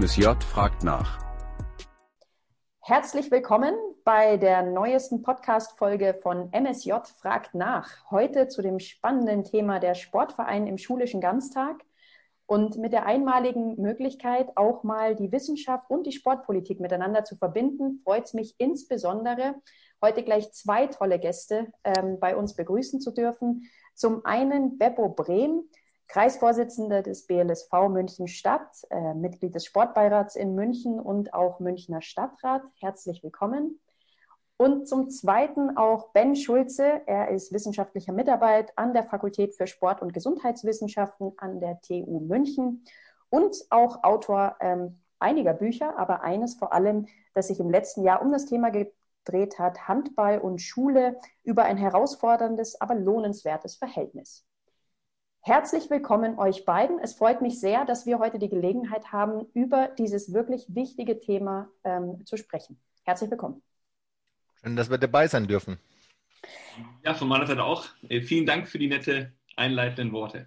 MSJ fragt nach. Herzlich willkommen bei der neuesten Podcast-Folge von MSJ fragt nach. Heute zu dem spannenden Thema der Sportverein im schulischen Ganztag und mit der einmaligen Möglichkeit, auch mal die Wissenschaft und die Sportpolitik miteinander zu verbinden, freut es mich insbesondere, heute gleich zwei tolle Gäste ähm, bei uns begrüßen zu dürfen. Zum einen Beppo Brehm, Kreisvorsitzende des BLSV München Stadt, äh, Mitglied des Sportbeirats in München und auch Münchner Stadtrat. Herzlich willkommen. Und zum Zweiten auch Ben Schulze. Er ist wissenschaftlicher Mitarbeiter an der Fakultät für Sport- und Gesundheitswissenschaften an der TU München und auch Autor ähm, einiger Bücher, aber eines vor allem, das sich im letzten Jahr um das Thema gedreht hat, Handball und Schule über ein herausforderndes, aber lohnenswertes Verhältnis. Herzlich willkommen euch beiden. Es freut mich sehr, dass wir heute die Gelegenheit haben, über dieses wirklich wichtige Thema ähm, zu sprechen. Herzlich willkommen. Schön, dass wir dabei sein dürfen. Ja, von meiner Seite auch. Äh, vielen Dank für die nette einleitenden Worte.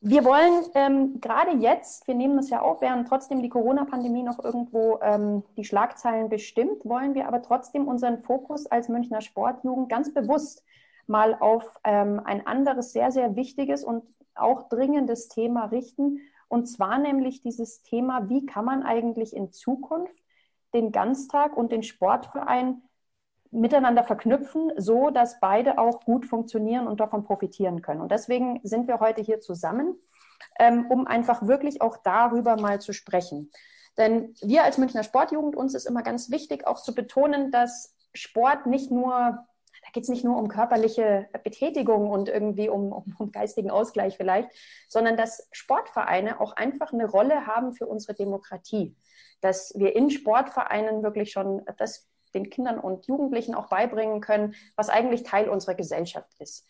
Wir wollen ähm, gerade jetzt, wir nehmen das ja auf, während trotzdem die Corona-Pandemie noch irgendwo ähm, die Schlagzeilen bestimmt, wollen wir aber trotzdem unseren Fokus als Münchner Sportjugend ganz bewusst mal auf ähm, ein anderes sehr, sehr wichtiges und auch dringendes Thema richten. Und zwar nämlich dieses Thema, wie kann man eigentlich in Zukunft den Ganztag und den Sportverein miteinander verknüpfen, so dass beide auch gut funktionieren und davon profitieren können. Und deswegen sind wir heute hier zusammen, ähm, um einfach wirklich auch darüber mal zu sprechen. Denn wir als Münchner Sportjugend, uns ist immer ganz wichtig, auch zu betonen, dass Sport nicht nur da geht es nicht nur um körperliche Betätigung und irgendwie um, um, um, geistigen Ausgleich vielleicht, sondern dass Sportvereine auch einfach eine Rolle haben für unsere Demokratie. Dass wir in Sportvereinen wirklich schon das den Kindern und Jugendlichen auch beibringen können, was eigentlich Teil unserer Gesellschaft ist.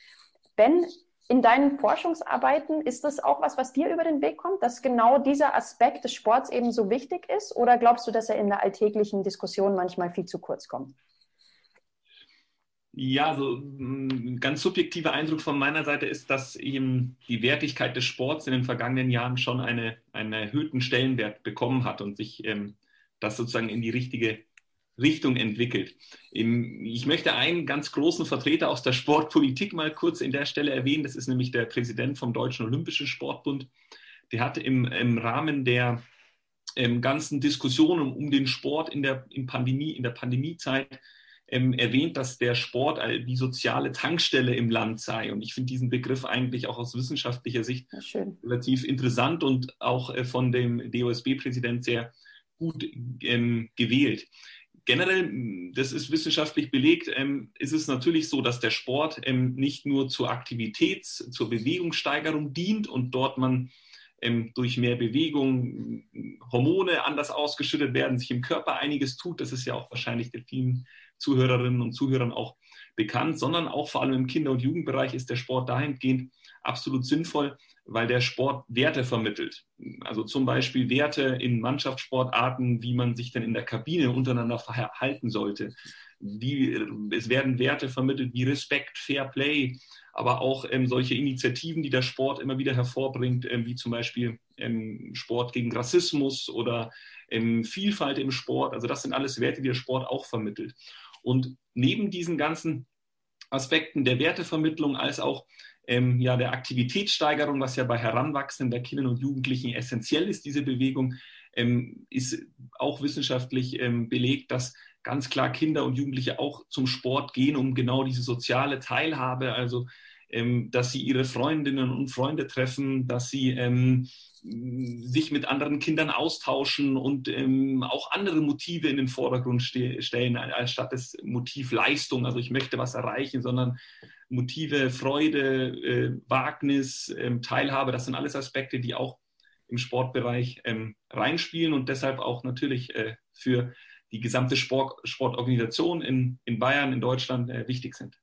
Ben, in deinen Forschungsarbeiten ist das auch was, was dir über den Weg kommt, dass genau dieser Aspekt des Sports eben so wichtig ist? Oder glaubst du, dass er in der alltäglichen Diskussion manchmal viel zu kurz kommt? Ja, so ein ganz subjektiver Eindruck von meiner Seite ist, dass eben die Wertigkeit des Sports in den vergangenen Jahren schon eine, einen erhöhten Stellenwert bekommen hat und sich ähm, das sozusagen in die richtige Richtung entwickelt. Ich möchte einen ganz großen Vertreter aus der Sportpolitik mal kurz in der Stelle erwähnen. Das ist nämlich der Präsident vom Deutschen Olympischen Sportbund. Der hat im, im Rahmen der ähm, ganzen Diskussionen um den Sport in der, in Pandemie, in der Pandemiezeit ähm, erwähnt, dass der Sport die soziale Tankstelle im Land sei. Und ich finde diesen Begriff eigentlich auch aus wissenschaftlicher Sicht relativ interessant und auch äh, von dem DOSB-Präsident sehr gut ähm, gewählt. Generell, das ist wissenschaftlich belegt, ähm, ist es natürlich so, dass der Sport ähm, nicht nur zur Aktivitäts-, zur Bewegungssteigerung dient und dort man ähm, durch mehr Bewegung Hormone anders ausgeschüttet werden, sich im Körper einiges tut. Das ist ja auch wahrscheinlich der vielen Zuhörerinnen und Zuhörern auch bekannt, sondern auch vor allem im Kinder- und Jugendbereich ist der Sport dahingehend absolut sinnvoll, weil der Sport Werte vermittelt. Also zum Beispiel Werte in Mannschaftssportarten, wie man sich denn in der Kabine untereinander verhalten sollte. Wie, es werden Werte vermittelt wie Respekt, Fair Play, aber auch ähm, solche Initiativen, die der Sport immer wieder hervorbringt, ähm, wie zum Beispiel ähm, Sport gegen Rassismus oder ähm, Vielfalt im Sport. Also das sind alles Werte, die der Sport auch vermittelt. Und neben diesen ganzen Aspekten der Wertevermittlung als auch ähm, ja, der Aktivitätssteigerung, was ja bei heranwachsenden Kindern und Jugendlichen essentiell ist, diese Bewegung, ähm, ist auch wissenschaftlich ähm, belegt, dass ganz klar Kinder und Jugendliche auch zum Sport gehen, um genau diese soziale Teilhabe, also ähm, dass sie ihre Freundinnen und Freunde treffen, dass sie ähm, sich mit anderen Kindern austauschen und ähm, auch andere Motive in den Vordergrund ste stellen, anstatt das Motiv Leistung, also ich möchte was erreichen, sondern Motive Freude, äh, Wagnis, ähm, Teilhabe, das sind alles Aspekte, die auch im Sportbereich ähm, reinspielen und deshalb auch natürlich äh, für die gesamte Sport, Sportorganisation in, in Bayern, in Deutschland äh, wichtig sind.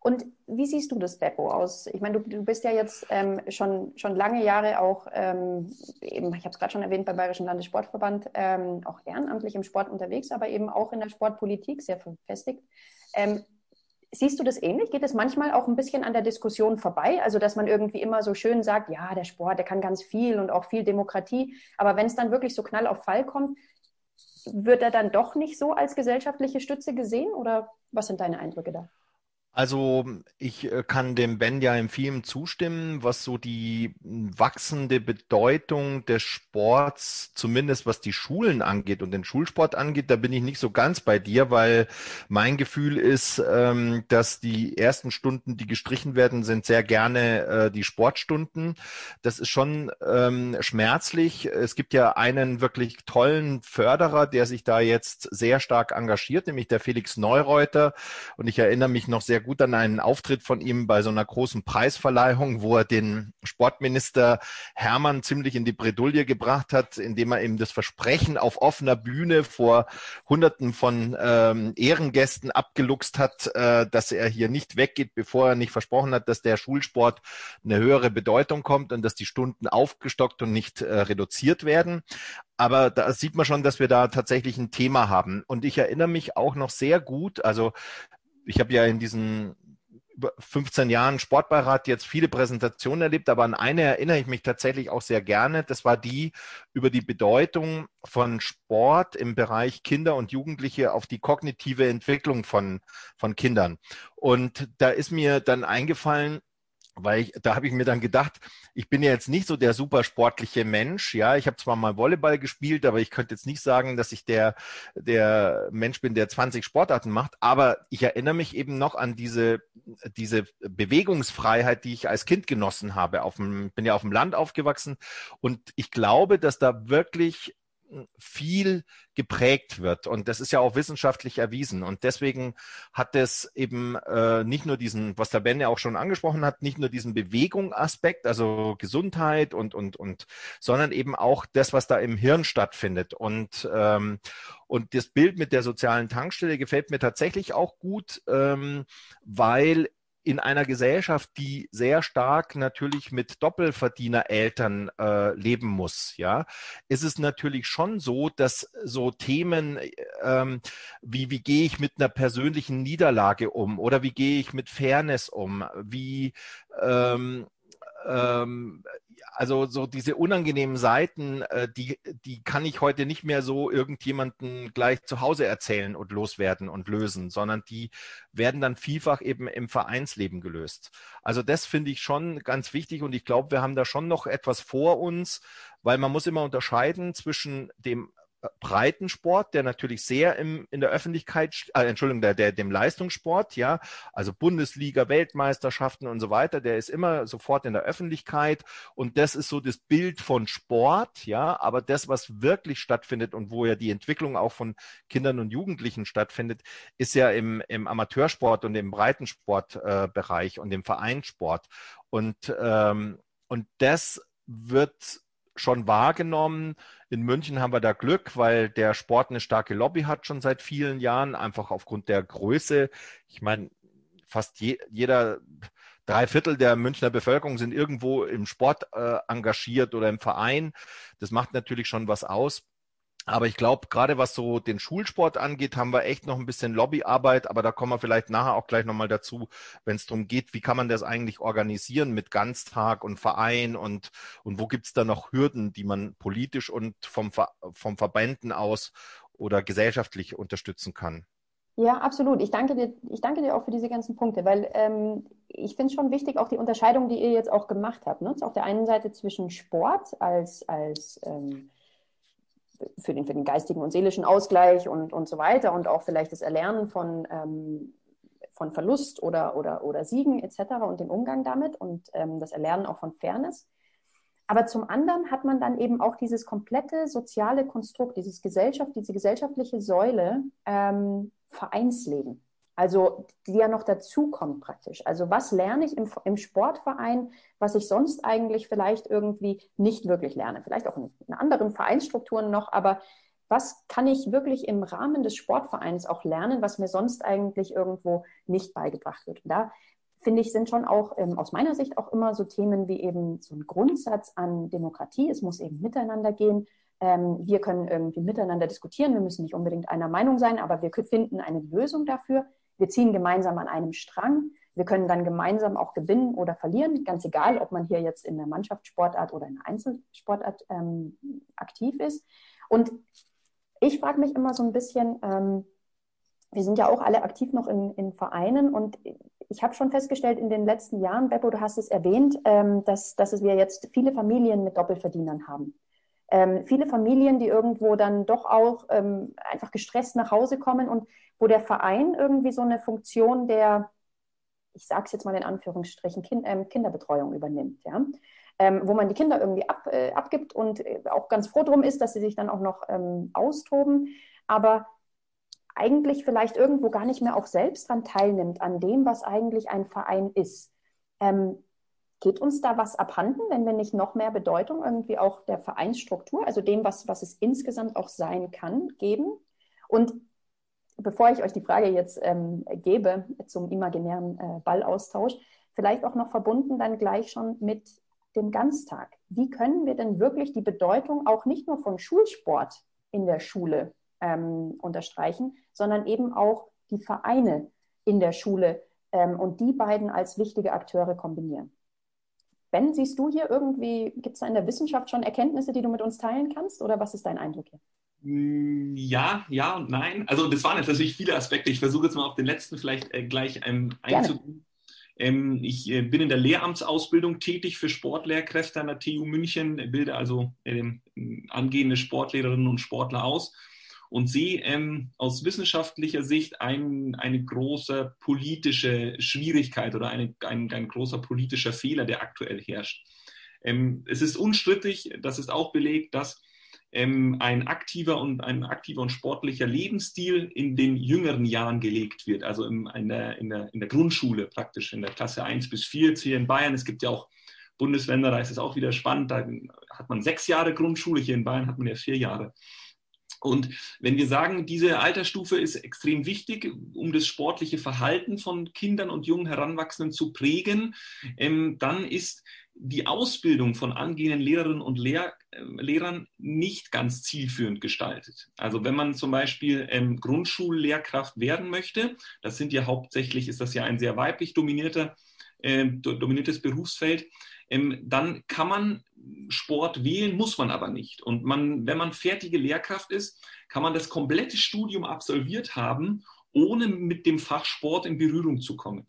Und wie siehst du das, Beppo, aus? Ich meine, du, du bist ja jetzt ähm, schon, schon lange Jahre auch, ähm, eben, ich habe es gerade schon erwähnt, beim Bayerischen Landessportverband, ähm, auch ehrenamtlich im Sport unterwegs, aber eben auch in der Sportpolitik sehr verfestigt. Ähm, Siehst du das ähnlich? Geht es manchmal auch ein bisschen an der Diskussion vorbei? Also, dass man irgendwie immer so schön sagt, ja, der Sport, der kann ganz viel und auch viel Demokratie. Aber wenn es dann wirklich so knall auf Fall kommt, wird er dann doch nicht so als gesellschaftliche Stütze gesehen? Oder was sind deine Eindrücke da? Also ich äh, kann dem Ben ja in vielem zustimmen, was so die wachsende Bedeutung des Sports, zumindest was die Schulen angeht und den Schulsport angeht, da bin ich nicht so ganz bei dir, weil mein Gefühl ist, ähm, dass die ersten Stunden, die gestrichen werden, sind sehr gerne äh, die Sportstunden. Das ist schon ähm, schmerzlich. Es gibt ja einen wirklich tollen Förderer, der sich da jetzt sehr stark engagiert, nämlich der Felix Neureuter. Und ich erinnere mich noch sehr gut an einen Auftritt von ihm bei so einer großen Preisverleihung, wo er den Sportminister Hermann ziemlich in die Bredouille gebracht hat, indem er ihm das Versprechen auf offener Bühne vor Hunderten von ähm, Ehrengästen abgeluchst hat, äh, dass er hier nicht weggeht, bevor er nicht versprochen hat, dass der Schulsport eine höhere Bedeutung kommt und dass die Stunden aufgestockt und nicht äh, reduziert werden. Aber da sieht man schon, dass wir da tatsächlich ein Thema haben. Und ich erinnere mich auch noch sehr gut, also ich habe ja in diesen 15 Jahren Sportbeirat jetzt viele Präsentationen erlebt, aber an eine erinnere ich mich tatsächlich auch sehr gerne. Das war die über die Bedeutung von Sport im Bereich Kinder und Jugendliche auf die kognitive Entwicklung von, von Kindern. Und da ist mir dann eingefallen, weil ich, da habe ich mir dann gedacht, ich bin ja jetzt nicht so der super sportliche Mensch. Ja, ich habe zwar mal Volleyball gespielt, aber ich könnte jetzt nicht sagen, dass ich der, der Mensch bin, der 20 Sportarten macht. Aber ich erinnere mich eben noch an diese, diese Bewegungsfreiheit, die ich als Kind genossen habe. Auf dem, bin ja auf dem Land aufgewachsen. Und ich glaube, dass da wirklich viel geprägt wird. Und das ist ja auch wissenschaftlich erwiesen. Und deswegen hat es eben äh, nicht nur diesen, was der Ben ja auch schon angesprochen hat, nicht nur diesen Bewegungsaspekt, also Gesundheit und, und, und, sondern eben auch das, was da im Hirn stattfindet. Und, ähm, und das Bild mit der sozialen Tankstelle gefällt mir tatsächlich auch gut, ähm, weil in einer Gesellschaft, die sehr stark natürlich mit Doppelverdienereltern äh, leben muss, ja, ist es natürlich schon so, dass so Themen ähm, wie wie gehe ich mit einer persönlichen Niederlage um oder wie gehe ich mit Fairness um, wie ähm, ähm, also so diese unangenehmen Seiten, äh, die, die kann ich heute nicht mehr so irgendjemanden gleich zu Hause erzählen und loswerden und lösen, sondern die werden dann vielfach eben im Vereinsleben gelöst. Also das finde ich schon ganz wichtig und ich glaube, wir haben da schon noch etwas vor uns, weil man muss immer unterscheiden zwischen dem Breitensport, der natürlich sehr im, in der Öffentlichkeit, äh, Entschuldigung, der, der, dem Leistungssport, ja, also Bundesliga, Weltmeisterschaften und so weiter, der ist immer sofort in der Öffentlichkeit. Und das ist so das Bild von Sport, ja, aber das, was wirklich stattfindet und wo ja die Entwicklung auch von Kindern und Jugendlichen stattfindet, ist ja im, im Amateursport und im Breitensportbereich äh, und im Vereinssport. Und, ähm, und das wird schon wahrgenommen. In München haben wir da Glück, weil der Sport eine starke Lobby hat schon seit vielen Jahren, einfach aufgrund der Größe. Ich meine, fast je, jeder drei Viertel der Münchner Bevölkerung sind irgendwo im Sport äh, engagiert oder im Verein. Das macht natürlich schon was aus. Aber ich glaube, gerade was so den Schulsport angeht, haben wir echt noch ein bisschen Lobbyarbeit, aber da kommen wir vielleicht nachher auch gleich nochmal dazu, wenn es darum geht, wie kann man das eigentlich organisieren mit Ganztag und Verein und, und wo gibt's da noch Hürden, die man politisch und vom, vom Verbänden aus oder gesellschaftlich unterstützen kann. Ja, absolut. Ich danke dir, ich danke dir auch für diese ganzen Punkte, weil ähm, ich finde es schon wichtig, auch die Unterscheidung, die ihr jetzt auch gemacht habt. Ne? Auf der einen Seite zwischen Sport als, als ähm, für den, für den geistigen und seelischen Ausgleich und, und so weiter und auch vielleicht das Erlernen von, ähm, von Verlust oder, oder, oder Siegen etc. und den Umgang damit und ähm, das Erlernen auch von Fairness. Aber zum anderen hat man dann eben auch dieses komplette soziale Konstrukt, dieses Gesellschaft, diese gesellschaftliche Säule ähm, Vereinsleben. Also die ja noch dazukommt praktisch. Also was lerne ich im, im, Sportverein, was ich sonst eigentlich vielleicht irgendwie nicht wirklich lerne. Vielleicht auch in, in anderen Vereinsstrukturen noch, aber was kann ich wirklich im Rahmen des Sportvereins auch lernen, was mir sonst eigentlich irgendwo nicht beigebracht wird. Und da finde ich, sind schon auch ähm, aus meiner Sicht auch immer so Themen wie eben so ein Grundsatz an Demokratie. Es muss eben miteinander gehen. Ähm, wir können irgendwie miteinander diskutieren. Wir müssen nicht unbedingt einer Meinung sein, aber wir finden eine Lösung dafür wir ziehen gemeinsam an einem Strang. Wir können dann gemeinsam auch gewinnen oder verlieren, ganz egal, ob man hier jetzt in der Mannschaftssportart oder in der Einzelsportart ähm, aktiv ist. Und ich frage mich immer so ein bisschen, ähm, wir sind ja auch alle aktiv noch in, in Vereinen und ich habe schon festgestellt in den letzten Jahren, Beppo, du hast es erwähnt, ähm, dass, dass wir jetzt viele Familien mit Doppelverdienern haben. Ähm, viele Familien, die irgendwo dann doch auch ähm, einfach gestresst nach Hause kommen und wo der Verein irgendwie so eine Funktion der, ich sage es jetzt mal in Anführungsstrichen, kind, ähm, Kinderbetreuung übernimmt. Ja? Ähm, wo man die Kinder irgendwie ab, äh, abgibt und äh, auch ganz froh drum ist, dass sie sich dann auch noch ähm, austoben. Aber eigentlich vielleicht irgendwo gar nicht mehr auch selbst daran teilnimmt, an dem, was eigentlich ein Verein ist. Ähm, geht uns da was abhanden, wenn wir nicht noch mehr Bedeutung irgendwie auch der Vereinsstruktur, also dem, was, was es insgesamt auch sein kann, geben? Und bevor ich euch die Frage jetzt ähm, gebe zum imaginären äh, Ballaustausch, vielleicht auch noch verbunden dann gleich schon mit dem Ganztag. Wie können wir denn wirklich die Bedeutung auch nicht nur von Schulsport in der Schule ähm, unterstreichen, sondern eben auch die Vereine in der Schule ähm, und die beiden als wichtige Akteure kombinieren. Ben, siehst du hier irgendwie, gibt es da in der Wissenschaft schon Erkenntnisse, die du mit uns teilen kannst oder was ist dein Eindruck hier? Mm, ja, ja und nein. Also das waren jetzt natürlich viele Aspekte. Ich versuche jetzt mal auf den letzten vielleicht äh, gleich ähm, einzugehen. Ähm, ich äh, bin in der Lehramtsausbildung tätig für Sportlehrkräfte an der TU München, bilde also äh, angehende Sportlehrerinnen und Sportler aus und sehe ähm, aus wissenschaftlicher Sicht ein, eine große politische Schwierigkeit oder eine, ein, ein großer politischer Fehler, der aktuell herrscht. Ähm, es ist unstrittig, das ist auch belegt, dass ähm, ein aktiver und ein aktiver und sportlicher Lebensstil in den jüngeren Jahren gelegt wird, also im, in, der, in, der, in der Grundschule praktisch, in der Klasse 1 bis 4 jetzt hier in Bayern. Es gibt ja auch Bundesländer, da ist es auch wieder spannend, da hat man sechs Jahre Grundschule, hier in Bayern hat man ja vier Jahre. Und wenn wir sagen, diese Altersstufe ist extrem wichtig, um das sportliche Verhalten von Kindern und jungen Heranwachsenden zu prägen, ähm, dann ist die Ausbildung von angehenden Lehrerinnen und Lehr äh, Lehrern nicht ganz zielführend gestaltet. Also wenn man zum Beispiel ähm, Grundschullehrkraft werden möchte, das sind ja hauptsächlich, ist das ja ein sehr weiblich dominierter, äh, dominiertes Berufsfeld, ähm, dann kann man Sport wählen, muss man aber nicht. Und man, wenn man fertige Lehrkraft ist, kann man das komplette Studium absolviert haben, ohne mit dem Fach Sport in Berührung zu kommen.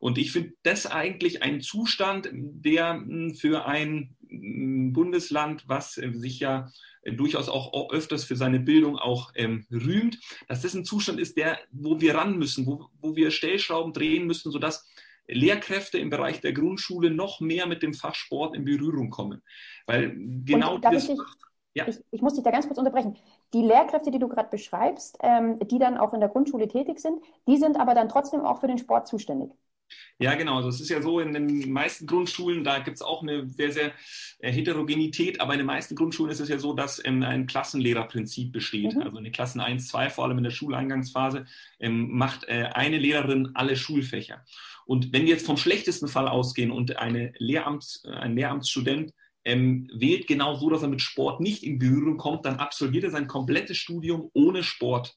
Und ich finde das eigentlich ein Zustand, der hm, für ein hm, Bundesland, was äh, sich ja äh, durchaus auch öfters für seine Bildung auch ähm, rühmt, dass das ein Zustand ist, der, wo wir ran müssen, wo, wo wir Stellschrauben drehen müssen, sodass Lehrkräfte im Bereich der Grundschule noch mehr mit dem Fach Sport in Berührung kommen. Weil genau das. Ich, ja. ich, ich, muss dich da ganz kurz unterbrechen. Die Lehrkräfte, die du gerade beschreibst, ähm, die dann auch in der Grundschule tätig sind, die sind aber dann trotzdem auch für den Sport zuständig. Ja, genau. Also es ist ja so, in den meisten Grundschulen, da gibt es auch eine sehr, sehr äh, Heterogenität, aber in den meisten Grundschulen ist es ja so, dass ähm, ein Klassenlehrerprinzip besteht. Mhm. Also in den Klassen 1, 2, vor allem in der Schuleingangsphase, ähm, macht äh, eine Lehrerin alle Schulfächer. Und wenn wir jetzt vom schlechtesten Fall ausgehen und eine Lehramts, ein Lehramtsstudent ähm, wählt genau so, dass er mit Sport nicht in Berührung kommt, dann absolviert er sein komplettes Studium ohne Sport.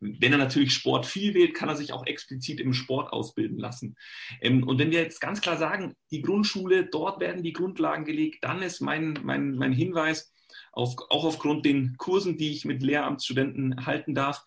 Wenn er natürlich Sport viel wählt, kann er sich auch explizit im Sport ausbilden lassen. Ähm, und wenn wir jetzt ganz klar sagen, die Grundschule, dort werden die Grundlagen gelegt, dann ist mein, mein, mein Hinweis, auf, auch aufgrund den Kursen, die ich mit Lehramtsstudenten halten darf,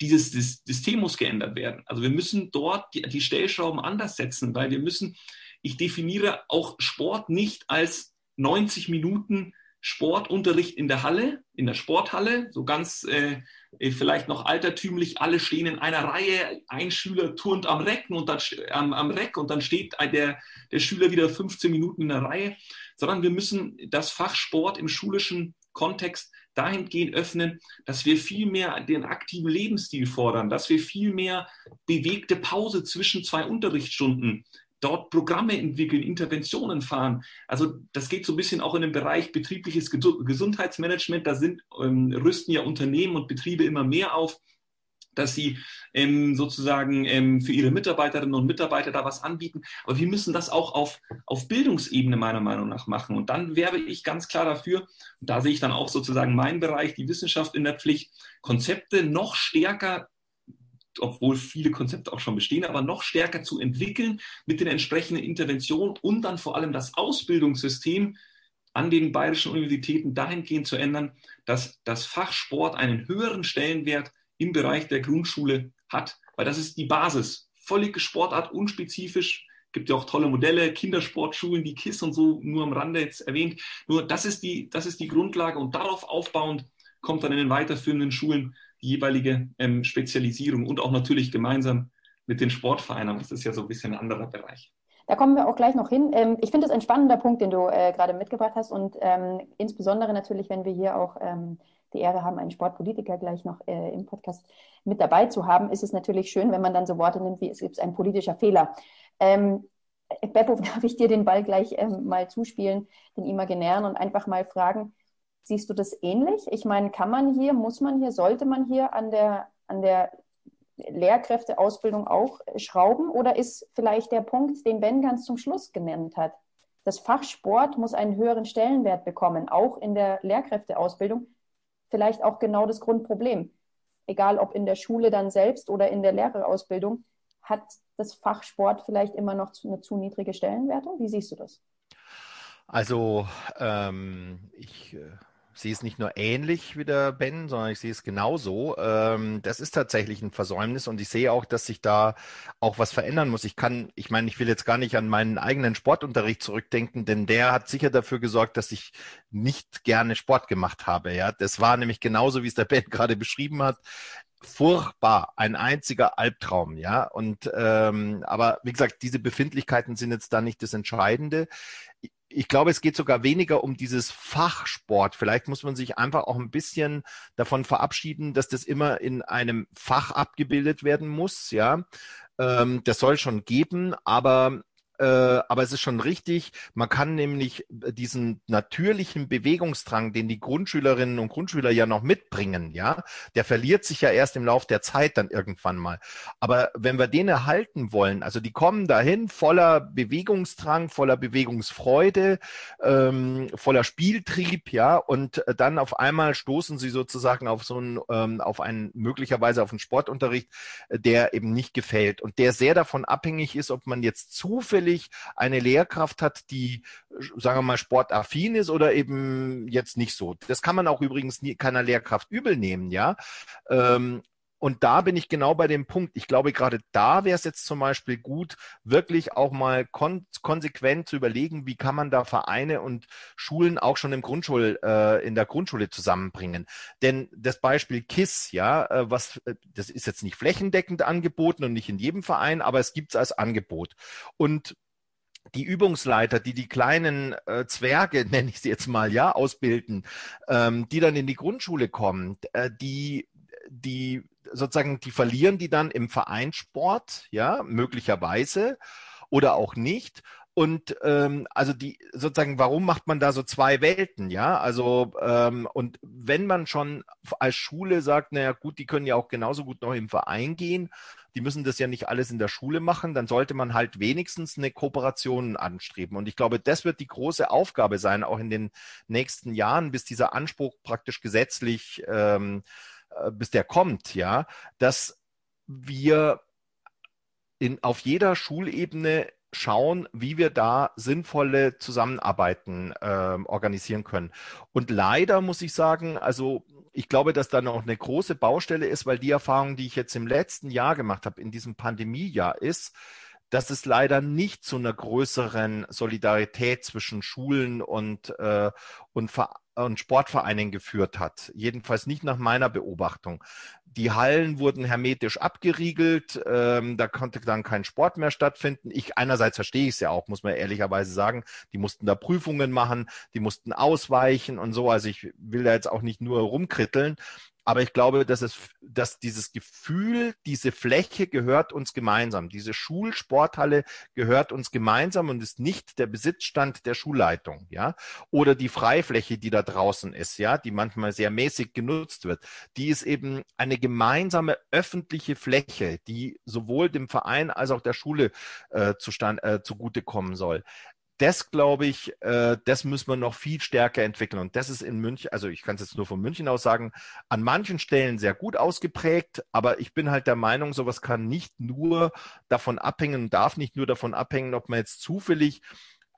dieses System muss geändert werden. Also wir müssen dort die, die Stellschrauben anders setzen, weil wir müssen, ich definiere auch Sport nicht als 90 Minuten Sportunterricht in der Halle, in der Sporthalle, so ganz äh, vielleicht noch altertümlich, alle stehen in einer Reihe, ein Schüler turnt am Recken und dann am, am Reck und dann steht der, der Schüler wieder 15 Minuten in der Reihe, sondern wir müssen das Fach Sport im schulischen Kontext dahingehend öffnen, dass wir viel mehr den aktiven Lebensstil fordern, dass wir viel mehr bewegte Pause zwischen zwei Unterrichtsstunden dort Programme entwickeln, Interventionen fahren. Also das geht so ein bisschen auch in den Bereich betriebliches Gesundheitsmanagement. Da sind, ähm, rüsten ja Unternehmen und Betriebe immer mehr auf dass sie ähm, sozusagen ähm, für ihre Mitarbeiterinnen und Mitarbeiter da was anbieten. Aber wir müssen das auch auf, auf Bildungsebene meiner Meinung nach machen. Und dann werbe ich ganz klar dafür, und da sehe ich dann auch sozusagen meinen Bereich, die Wissenschaft in der Pflicht, Konzepte noch stärker obwohl viele Konzepte auch schon bestehen, aber noch stärker zu entwickeln mit den entsprechenden Interventionen und dann vor allem das Ausbildungssystem an den bayerischen Universitäten dahingehend zu ändern, dass das Fach Sport einen höheren Stellenwert im Bereich der Grundschule hat, weil das ist die Basis. Völlige Sportart, unspezifisch, gibt ja auch tolle Modelle, Kindersportschulen, die KISS und so, nur am Rande jetzt erwähnt. Nur das ist die, das ist die Grundlage und darauf aufbauend kommt dann in den weiterführenden Schulen die jeweilige ähm, Spezialisierung und auch natürlich gemeinsam mit den Sportvereinen. Das ist ja so ein bisschen ein anderer Bereich. Da kommen wir auch gleich noch hin. Ähm, ich finde es ein spannender Punkt, den du äh, gerade mitgebracht hast und ähm, insbesondere natürlich, wenn wir hier auch ähm, die Ehre haben, einen Sportpolitiker gleich noch äh, im Podcast mit dabei zu haben, ist es natürlich schön, wenn man dann so Worte nimmt wie es gibt ein politischer Fehler. Ähm, Beppo, darf ich dir den Ball gleich ähm, mal zuspielen, den Imaginären und einfach mal fragen, siehst du das ähnlich? Ich meine, kann man hier, muss man hier, sollte man hier an der, an der Lehrkräfteausbildung auch schrauben? Oder ist vielleicht der Punkt, den Ben ganz zum Schluss genannt hat? Das Fach Sport muss einen höheren Stellenwert bekommen, auch in der Lehrkräfteausbildung. Vielleicht auch genau das Grundproblem. Egal ob in der Schule dann selbst oder in der Lehrerausbildung, hat das Fach Sport vielleicht immer noch eine zu niedrige Stellenwertung? Wie siehst du das? Also ähm, ich äh, sehe es nicht nur ähnlich wie der Ben, sondern ich sehe es genauso. Ähm, das ist tatsächlich ein Versäumnis und ich sehe auch, dass sich da auch was verändern muss. Ich kann, ich meine, ich will jetzt gar nicht an meinen eigenen Sportunterricht zurückdenken, denn der hat sicher dafür gesorgt, dass ich nicht gerne Sport gemacht habe. Ja, das war nämlich genauso, wie es der Ben gerade beschrieben hat furchtbar, ein einziger Albtraum, ja. Und ähm, aber wie gesagt, diese Befindlichkeiten sind jetzt da nicht das Entscheidende ich glaube, es geht sogar weniger um dieses Fachsport. Vielleicht muss man sich einfach auch ein bisschen davon verabschieden, dass das immer in einem Fach abgebildet werden muss. Ja, ähm, das soll schon geben, aber äh, aber es ist schon richtig, man kann nämlich diesen natürlichen Bewegungsdrang, den die Grundschülerinnen und Grundschüler ja noch mitbringen, ja, der verliert sich ja erst im Lauf der Zeit dann irgendwann mal. Aber wenn wir den erhalten wollen, also die kommen dahin voller Bewegungsdrang, voller Bewegungsfreude, ähm, voller Spieltrieb, ja, und dann auf einmal stoßen sie sozusagen auf so einen, ähm, auf einen möglicherweise auf einen Sportunterricht, der eben nicht gefällt und der sehr davon abhängig ist, ob man jetzt zufällig zufällig eine Lehrkraft hat, die, sagen wir mal, sportaffin ist oder eben jetzt nicht so. Das kann man auch übrigens nie, keiner Lehrkraft übel nehmen, ja. Ähm, und da bin ich genau bei dem Punkt. Ich glaube, gerade da wäre es jetzt zum Beispiel gut, wirklich auch mal kon konsequent zu überlegen, wie kann man da Vereine und Schulen auch schon im Grundschul, äh, in der Grundschule zusammenbringen. Denn das Beispiel KISS, ja, äh, was, äh, das ist jetzt nicht flächendeckend angeboten und nicht in jedem Verein, aber es gibt es als Angebot. Und die Übungsleiter, die die kleinen äh, Zwerge, nenne ich sie jetzt mal, ja, ausbilden, ähm, die dann in die Grundschule kommen, äh, die, die sozusagen, die verlieren die dann im Vereinssport, ja, möglicherweise oder auch nicht. Und ähm, also die sozusagen, warum macht man da so zwei Welten, ja? Also ähm, und wenn man schon als Schule sagt, naja gut, die können ja auch genauso gut noch im Verein gehen, die müssen das ja nicht alles in der Schule machen, dann sollte man halt wenigstens eine Kooperation anstreben. Und ich glaube, das wird die große Aufgabe sein, auch in den nächsten Jahren, bis dieser Anspruch praktisch gesetzlich, ähm, äh, bis der kommt, ja, dass wir in, auf jeder Schulebene schauen, wie wir da sinnvolle Zusammenarbeiten äh, organisieren können. Und leider muss ich sagen, also ich glaube, dass da noch eine große Baustelle ist, weil die Erfahrung, die ich jetzt im letzten Jahr gemacht habe, in diesem Pandemiejahr, ist, dass es leider nicht zu einer größeren Solidarität zwischen Schulen und, äh, und, und Sportvereinen geführt hat. Jedenfalls nicht nach meiner Beobachtung. Die Hallen wurden hermetisch abgeriegelt, ähm, da konnte dann kein Sport mehr stattfinden. Ich einerseits verstehe ich es ja auch, muss man ehrlicherweise sagen. Die mussten da Prüfungen machen, die mussten ausweichen und so. Also ich will da jetzt auch nicht nur rumkritteln, aber ich glaube, dass es, dass dieses Gefühl, diese Fläche gehört uns gemeinsam. Diese Schulsporthalle gehört uns gemeinsam und ist nicht der Besitzstand der Schulleitung, ja. Oder die Freifläche, die da draußen ist, ja, die manchmal sehr mäßig genutzt wird. Die ist eben eine gemeinsame öffentliche Fläche, die sowohl dem Verein als auch der Schule äh, zustand, äh, zugutekommen soll das glaube ich, äh, das müssen wir noch viel stärker entwickeln. Und das ist in München, also ich kann es jetzt nur von München aus sagen, an manchen Stellen sehr gut ausgeprägt, aber ich bin halt der Meinung, sowas kann nicht nur davon abhängen, darf nicht nur davon abhängen, ob man jetzt zufällig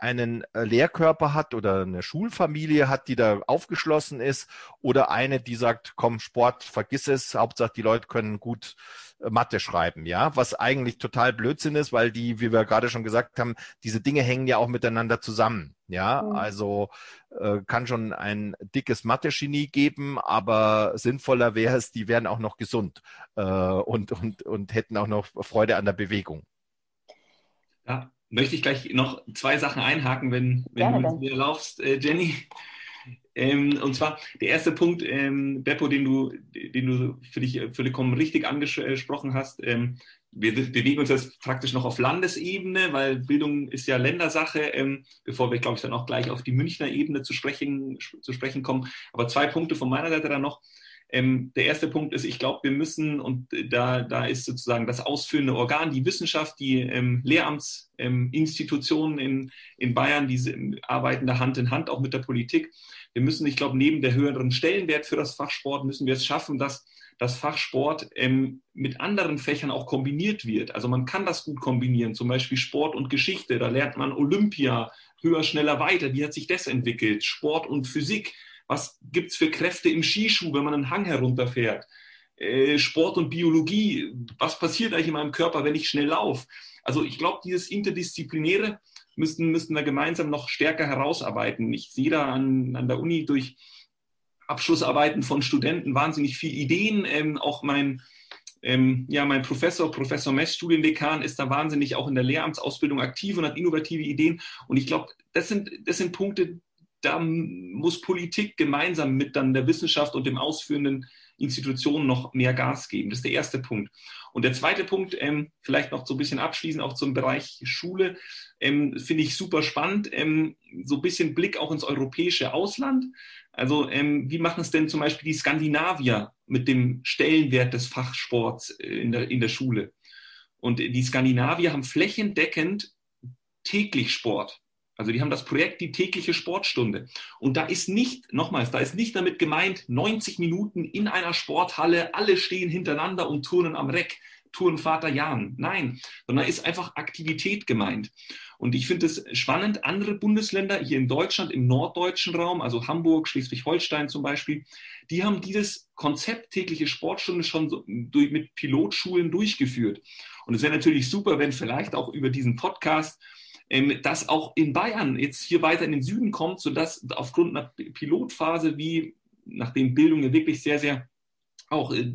einen äh, Lehrkörper hat oder eine Schulfamilie hat, die da aufgeschlossen ist oder eine, die sagt, komm, Sport, vergiss es, Hauptsache die Leute können gut äh, Mathe schreiben, ja, was eigentlich total Blödsinn ist, weil die, wie wir gerade schon gesagt haben, diese Dinge hängen ja auch miteinander zusammen, ja, mhm. also äh, kann schon ein dickes Mathe-Genie geben, aber sinnvoller wäre es, die wären auch noch gesund äh, und, und, und hätten auch noch Freude an der Bewegung. Ja, möchte ich gleich noch zwei Sachen einhaken, wenn, wenn du mit mir erlaubst, äh, Jenny. Ähm, und zwar der erste Punkt, ähm, Beppo, den du, den du für dich vollkommen richtig angesprochen hast. Ähm, wir bewegen uns jetzt praktisch noch auf Landesebene, weil Bildung ist ja Ländersache, ähm, bevor wir, glaube ich, dann auch gleich auf die Münchner Ebene zu sprechen, zu sprechen kommen. Aber zwei Punkte von meiner Seite dann noch. Ähm, der erste Punkt ist, ich glaube, wir müssen, und da, da ist sozusagen das ausführende Organ, die Wissenschaft, die ähm, Lehramtsinstitutionen in, in Bayern, die arbeiten da Hand in Hand auch mit der Politik. Wir müssen, ich glaube, neben der höheren Stellenwert für das Fachsport, müssen wir es schaffen, dass das Fachsport ähm, mit anderen Fächern auch kombiniert wird. Also man kann das gut kombinieren, zum Beispiel Sport und Geschichte. Da lernt man Olympia, höher, schneller, weiter. Wie hat sich das entwickelt? Sport und Physik was gibt es für Kräfte im Skischuh, wenn man einen Hang herunterfährt? Äh, Sport und Biologie, was passiert eigentlich in meinem Körper, wenn ich schnell laufe? Also ich glaube, dieses Interdisziplinäre müssten, müssten wir gemeinsam noch stärker herausarbeiten. Ich sehe da an, an der Uni durch Abschlussarbeiten von Studenten wahnsinnig viele Ideen. Ähm, auch mein, ähm, ja, mein Professor, Professor Mess, Studiendekan, ist da wahnsinnig auch in der Lehramtsausbildung aktiv und hat innovative Ideen. Und ich glaube, das sind, das sind Punkte, da muss Politik gemeinsam mit dann der Wissenschaft und dem ausführenden Institutionen noch mehr Gas geben. Das ist der erste Punkt. Und der zweite Punkt, ähm, vielleicht noch so ein bisschen abschließend auch zum Bereich Schule, ähm, finde ich super spannend. Ähm, so ein bisschen Blick auch ins europäische Ausland. Also ähm, wie machen es denn zum Beispiel die Skandinavier mit dem Stellenwert des Fachsports in der, in der Schule? Und die Skandinavier haben flächendeckend täglich Sport. Also die haben das Projekt die tägliche Sportstunde. Und da ist nicht, nochmals, da ist nicht damit gemeint, 90 Minuten in einer Sporthalle, alle stehen hintereinander und turnen am Reck, Tourenvater Jan. Nein, sondern da ist einfach Aktivität gemeint. Und ich finde es spannend, andere Bundesländer hier in Deutschland, im norddeutschen Raum, also Hamburg, Schleswig-Holstein zum Beispiel, die haben dieses Konzept tägliche Sportstunde schon so durch, mit Pilotschulen durchgeführt. Und es wäre natürlich super, wenn vielleicht auch über diesen Podcast ähm, das auch in Bayern jetzt hier weiter in den Süden kommt, sodass aufgrund einer Pilotphase, wie nachdem Bildung ja wirklich sehr, sehr auch äh,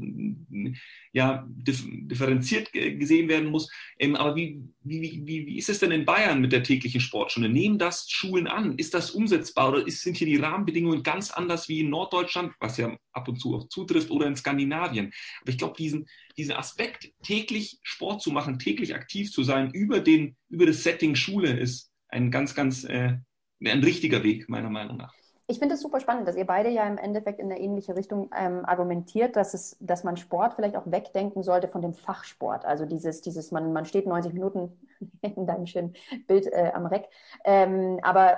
ja, differenziert gesehen werden muss. Ähm, aber wie, wie, wie, wie ist es denn in Bayern mit der täglichen Sportstunde? Nehmen das Schulen an? Ist das umsetzbar oder sind hier die Rahmenbedingungen ganz anders wie in Norddeutschland, was ja ab und zu auch zutrifft, oder in Skandinavien? Aber ich glaube, diesen, diesen Aspekt, täglich Sport zu machen, täglich aktiv zu sein über, den, über das Setting Schule ist ein ganz, ganz äh, ein richtiger Weg, meiner Meinung nach. Ich finde es super spannend, dass ihr beide ja im Endeffekt in eine ähnliche Richtung ähm, argumentiert, dass es, dass man Sport vielleicht auch wegdenken sollte von dem Fachsport. Also dieses, dieses, man, man steht 90 Minuten in deinem schönen Bild äh, am Reck. Ähm, aber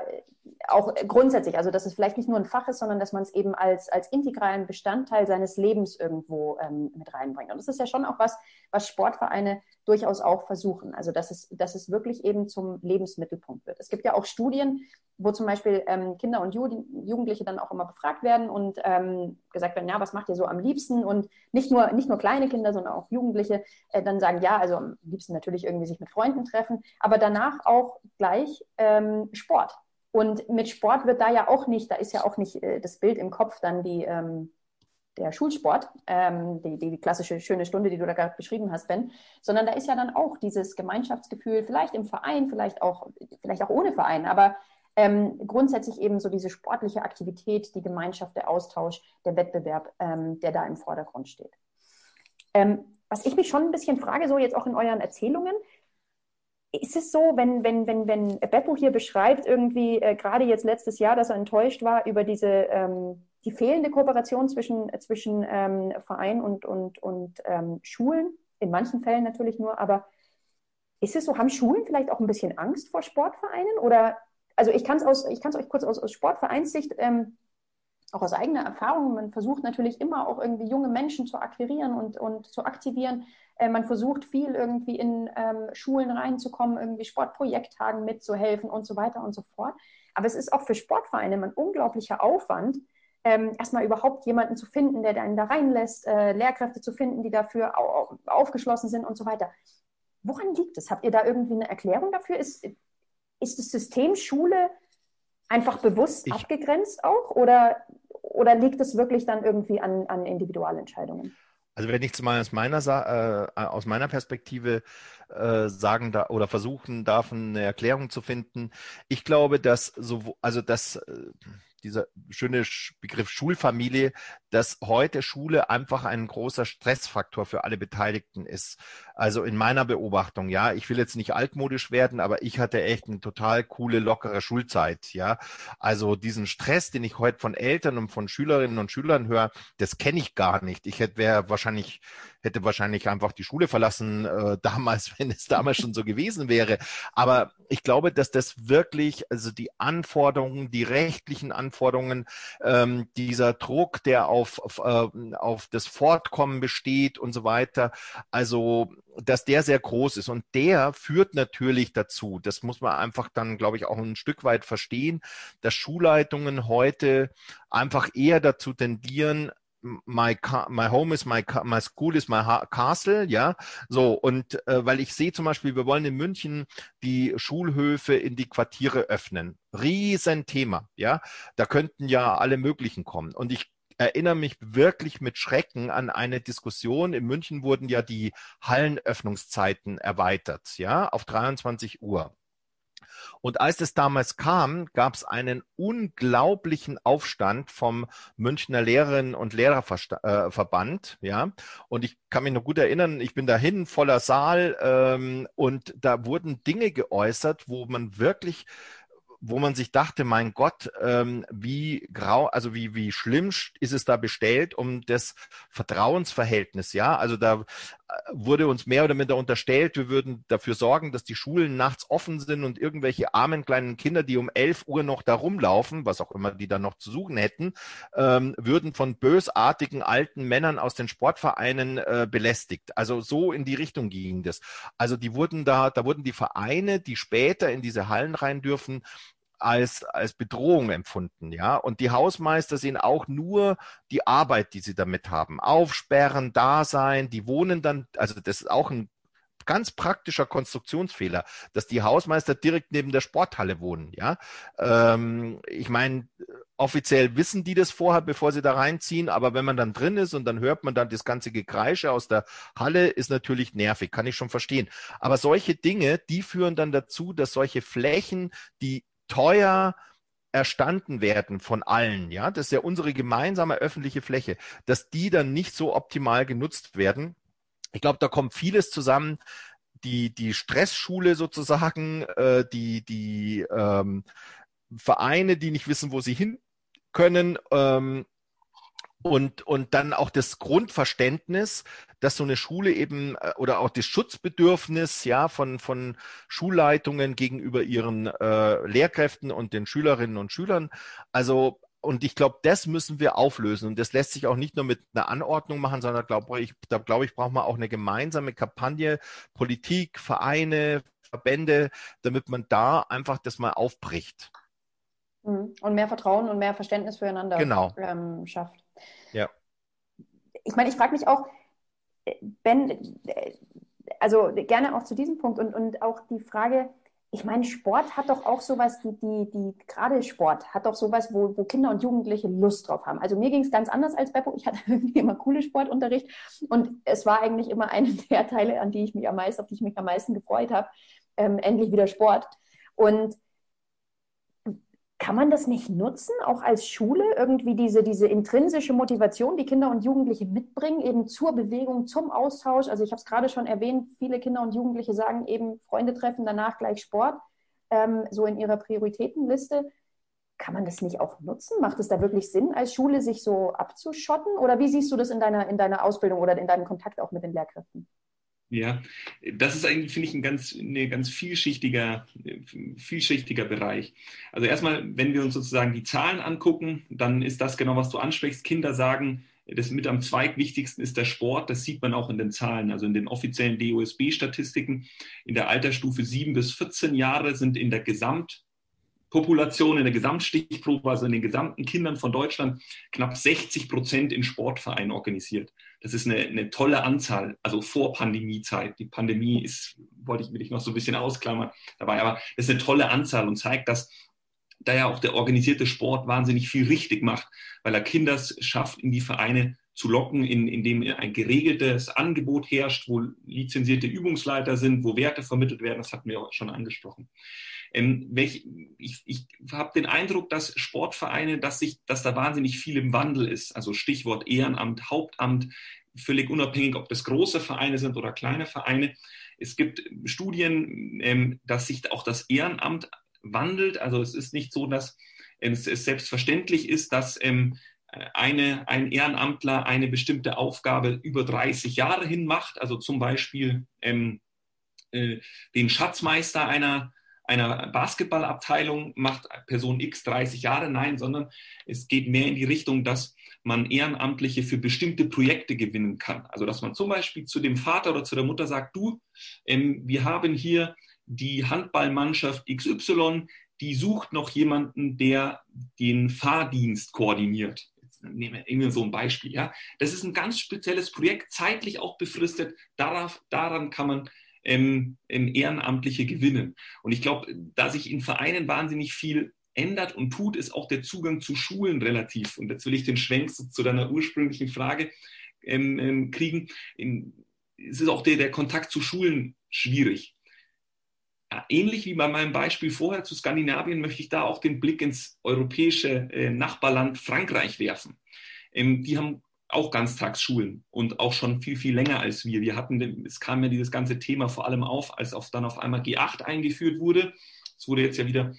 auch grundsätzlich, also dass es vielleicht nicht nur ein Fach ist, sondern dass man es eben als, als integralen Bestandteil seines Lebens irgendwo ähm, mit reinbringt. Und das ist ja schon auch was, was Sportvereine durchaus auch versuchen. Also dass es, dass es wirklich eben zum Lebensmittelpunkt wird. Es gibt ja auch Studien, wo zum Beispiel ähm, Kinder und Jugendliche dann auch immer befragt werden und ähm, gesagt werden, ja, was macht ihr so am liebsten? Und nicht nur, nicht nur kleine Kinder, sondern auch Jugendliche äh, dann sagen, ja, also am liebsten natürlich irgendwie sich mit Freunden treffen, aber danach auch gleich ähm, Sport. Und mit Sport wird da ja auch nicht, da ist ja auch nicht äh, das Bild im Kopf dann die, ähm, der Schulsport, ähm, die, die klassische schöne Stunde, die du da gerade beschrieben hast, Ben, sondern da ist ja dann auch dieses Gemeinschaftsgefühl, vielleicht im Verein, vielleicht auch, vielleicht auch ohne Verein, aber ähm, grundsätzlich eben so diese sportliche Aktivität, die Gemeinschaft, der Austausch, der Wettbewerb, ähm, der da im Vordergrund steht. Ähm, was ich mich schon ein bisschen frage, so jetzt auch in euren Erzählungen, ist es so, wenn, wenn, wenn, wenn Beppo hier beschreibt, irgendwie äh, gerade jetzt letztes Jahr, dass er enttäuscht war über diese ähm, die fehlende Kooperation zwischen, zwischen ähm, Verein und, und, und ähm, Schulen, in manchen Fällen natürlich nur, aber ist es so, haben Schulen vielleicht auch ein bisschen Angst vor Sportvereinen oder also ich kann es aus, ich kann es euch kurz aus, aus Sportvereinssicht, ähm, auch aus eigener Erfahrung, man versucht natürlich immer auch irgendwie junge Menschen zu akquirieren und, und zu aktivieren. Äh, man versucht viel irgendwie in ähm, Schulen reinzukommen, irgendwie Sportprojekttagen mitzuhelfen und so weiter und so fort. Aber es ist auch für Sportvereine ein unglaublicher Aufwand, ähm, erstmal überhaupt jemanden zu finden, der einen da reinlässt, äh, Lehrkräfte zu finden, die dafür au aufgeschlossen sind und so weiter. Woran liegt es? Habt ihr da irgendwie eine Erklärung dafür? Ist, ist das System Schule einfach bewusst ich, abgegrenzt auch oder, oder liegt es wirklich dann irgendwie an, an Individualentscheidungen? Also wenn ich mal aus meiner, äh, aus meiner Perspektive äh, sagen da oder versuchen darf, eine Erklärung zu finden, ich glaube, dass so, also dass äh, dieser schöne Begriff Schulfamilie, dass heute Schule einfach ein großer Stressfaktor für alle Beteiligten ist. Also in meiner Beobachtung, ja, ich will jetzt nicht altmodisch werden, aber ich hatte echt eine total coole, lockere Schulzeit, ja. Also diesen Stress, den ich heute von Eltern und von Schülerinnen und Schülern höre, das kenne ich gar nicht. Ich hätte wäre wahrscheinlich hätte wahrscheinlich einfach die Schule verlassen äh, damals, wenn es damals schon so gewesen wäre. Aber ich glaube, dass das wirklich, also die Anforderungen, die rechtlichen Anforderungen, ähm, dieser Druck, der auf, auf, äh, auf das Fortkommen besteht und so weiter, also dass der sehr groß ist. Und der führt natürlich dazu, das muss man einfach dann, glaube ich, auch ein Stück weit verstehen, dass Schulleitungen heute einfach eher dazu tendieren, my my home is my my school is my castle, ja. So und äh, weil ich sehe zum Beispiel, wir wollen in München die Schulhöfe in die Quartiere öffnen. Riesenthema, ja. Da könnten ja alle möglichen kommen. Und ich erinnere mich wirklich mit Schrecken an eine Diskussion. In München wurden ja die Hallenöffnungszeiten erweitert, ja, auf 23 Uhr. Und als es damals kam, gab es einen unglaublichen Aufstand vom Münchner Lehrerinnen und Lehrerverband, äh, ja. Und ich kann mich noch gut erinnern, ich bin dahin, voller Saal, ähm, und da wurden Dinge geäußert, wo man wirklich wo man sich dachte, mein Gott, ähm, wie grau, also wie, wie schlimm ist es da bestellt um das Vertrauensverhältnis, ja? Also da wurde uns mehr oder minder unterstellt, wir würden dafür sorgen, dass die Schulen nachts offen sind und irgendwelche armen kleinen Kinder, die um 11 Uhr noch da rumlaufen, was auch immer die da noch zu suchen hätten, ähm, würden von bösartigen alten Männern aus den Sportvereinen äh, belästigt. Also so in die Richtung ging das. Also die wurden da, da wurden die Vereine, die später in diese Hallen rein dürfen, als, als Bedrohung empfunden, ja. Und die Hausmeister sehen auch nur die Arbeit, die sie damit haben. Aufsperren, da sein, die wohnen dann, also das ist auch ein ganz praktischer Konstruktionsfehler, dass die Hausmeister direkt neben der Sporthalle wohnen, ja. Ähm, ich meine, offiziell wissen die das vorher, bevor sie da reinziehen, aber wenn man dann drin ist und dann hört man dann das ganze Gekreische aus der Halle, ist natürlich nervig, kann ich schon verstehen. Aber solche Dinge, die führen dann dazu, dass solche Flächen, die teuer erstanden werden von allen, ja, das ist ja unsere gemeinsame öffentliche Fläche, dass die dann nicht so optimal genutzt werden. Ich glaube, da kommt vieles zusammen. Die, die Stressschule sozusagen, äh, die, die ähm, Vereine, die nicht wissen, wo sie hin können, ähm, und, und dann auch das Grundverständnis, dass so eine Schule eben äh, oder auch das Schutzbedürfnis ja von, von Schulleitungen gegenüber ihren äh, Lehrkräften und den Schülerinnen und Schülern. Also und ich glaube, das müssen wir auflösen. Und das lässt sich auch nicht nur mit einer Anordnung machen, sondern glaube ich, da glaube ich, braucht man auch eine gemeinsame Kampagne, Politik, Vereine, Verbände, damit man da einfach das mal aufbricht. Mhm. Und mehr Vertrauen und mehr Verständnis füreinander genau. ähm, schafft. Ich meine, ich frage mich auch, Ben, also gerne auch zu diesem Punkt und, und auch die Frage, ich meine, Sport hat doch auch sowas, die, die, die gerade Sport hat doch sowas, wo, wo Kinder und Jugendliche Lust drauf haben. Also mir ging es ganz anders als Beppo. Ich hatte irgendwie immer coole Sportunterricht und es war eigentlich immer eine der Teile, an die ich mich am meisten, auf die ich mich am meisten gefreut habe. Ähm, endlich wieder Sport. Und kann man das nicht nutzen, auch als Schule, irgendwie diese, diese intrinsische Motivation, die Kinder und Jugendliche mitbringen, eben zur Bewegung, zum Austausch? Also ich habe es gerade schon erwähnt, viele Kinder und Jugendliche sagen eben, Freunde treffen, danach gleich Sport, ähm, so in ihrer Prioritätenliste. Kann man das nicht auch nutzen? Macht es da wirklich Sinn, als Schule sich so abzuschotten? Oder wie siehst du das in deiner, in deiner Ausbildung oder in deinem Kontakt auch mit den Lehrkräften? Ja, das ist eigentlich, finde ich, ein ganz, ein ganz vielschichtiger, vielschichtiger Bereich. Also erstmal, wenn wir uns sozusagen die Zahlen angucken, dann ist das genau, was du ansprichst. Kinder sagen, das mit am zweitwichtigsten ist der Sport. Das sieht man auch in den Zahlen, also in den offiziellen DOSB-Statistiken. In der Altersstufe 7 bis 14 Jahre sind in der Gesamt Population in der Gesamtstichprobe, also in den gesamten Kindern von Deutschland, knapp 60 Prozent in Sportvereinen organisiert. Das ist eine, eine tolle Anzahl, also vor Pandemiezeit. Die Pandemie ist, wollte ich, will ich noch so ein bisschen ausklammern dabei, aber das ist eine tolle Anzahl und zeigt, dass da ja auch der organisierte Sport wahnsinnig viel richtig macht, weil er Kinder schafft, in die Vereine zu locken, in, in dem ein geregeltes Angebot herrscht, wo lizenzierte Übungsleiter sind, wo Werte vermittelt werden. Das hatten wir auch schon angesprochen. Ähm, welch, ich ich habe den Eindruck, dass Sportvereine, dass, sich, dass da wahnsinnig viel im Wandel ist. Also Stichwort Ehrenamt, Hauptamt, völlig unabhängig, ob das große Vereine sind oder kleine Vereine. Es gibt Studien, ähm, dass sich auch das Ehrenamt wandelt. Also es ist nicht so, dass ähm, es, es selbstverständlich ist, dass ähm, eine, ein Ehrenamtler eine bestimmte Aufgabe über 30 Jahre hin macht. Also zum Beispiel ähm, äh, den Schatzmeister einer einer Basketballabteilung macht Person X 30 Jahre, nein, sondern es geht mehr in die Richtung, dass man Ehrenamtliche für bestimmte Projekte gewinnen kann. Also dass man zum Beispiel zu dem Vater oder zu der Mutter sagt, du, ähm, wir haben hier die Handballmannschaft XY, die sucht noch jemanden, der den Fahrdienst koordiniert. Jetzt nehmen wir irgendwie so ein Beispiel. Ja? Das ist ein ganz spezielles Projekt, zeitlich auch befristet. Darauf, daran kann man ähm, Ehrenamtliche gewinnen. Und ich glaube, da sich in Vereinen wahnsinnig viel ändert und tut, ist auch der Zugang zu Schulen relativ. Und jetzt will ich den Schwenk zu deiner ursprünglichen Frage ähm, ähm, kriegen. In, es ist auch der, der Kontakt zu Schulen schwierig. Ähnlich wie bei meinem Beispiel vorher zu Skandinavien möchte ich da auch den Blick ins europäische äh, Nachbarland Frankreich werfen. Ähm, die haben auch Ganztagsschulen und auch schon viel, viel länger als wir. Wir hatten, es kam ja dieses ganze Thema vor allem auf, als auf, dann auf einmal G8 eingeführt wurde. Es wurde jetzt ja wieder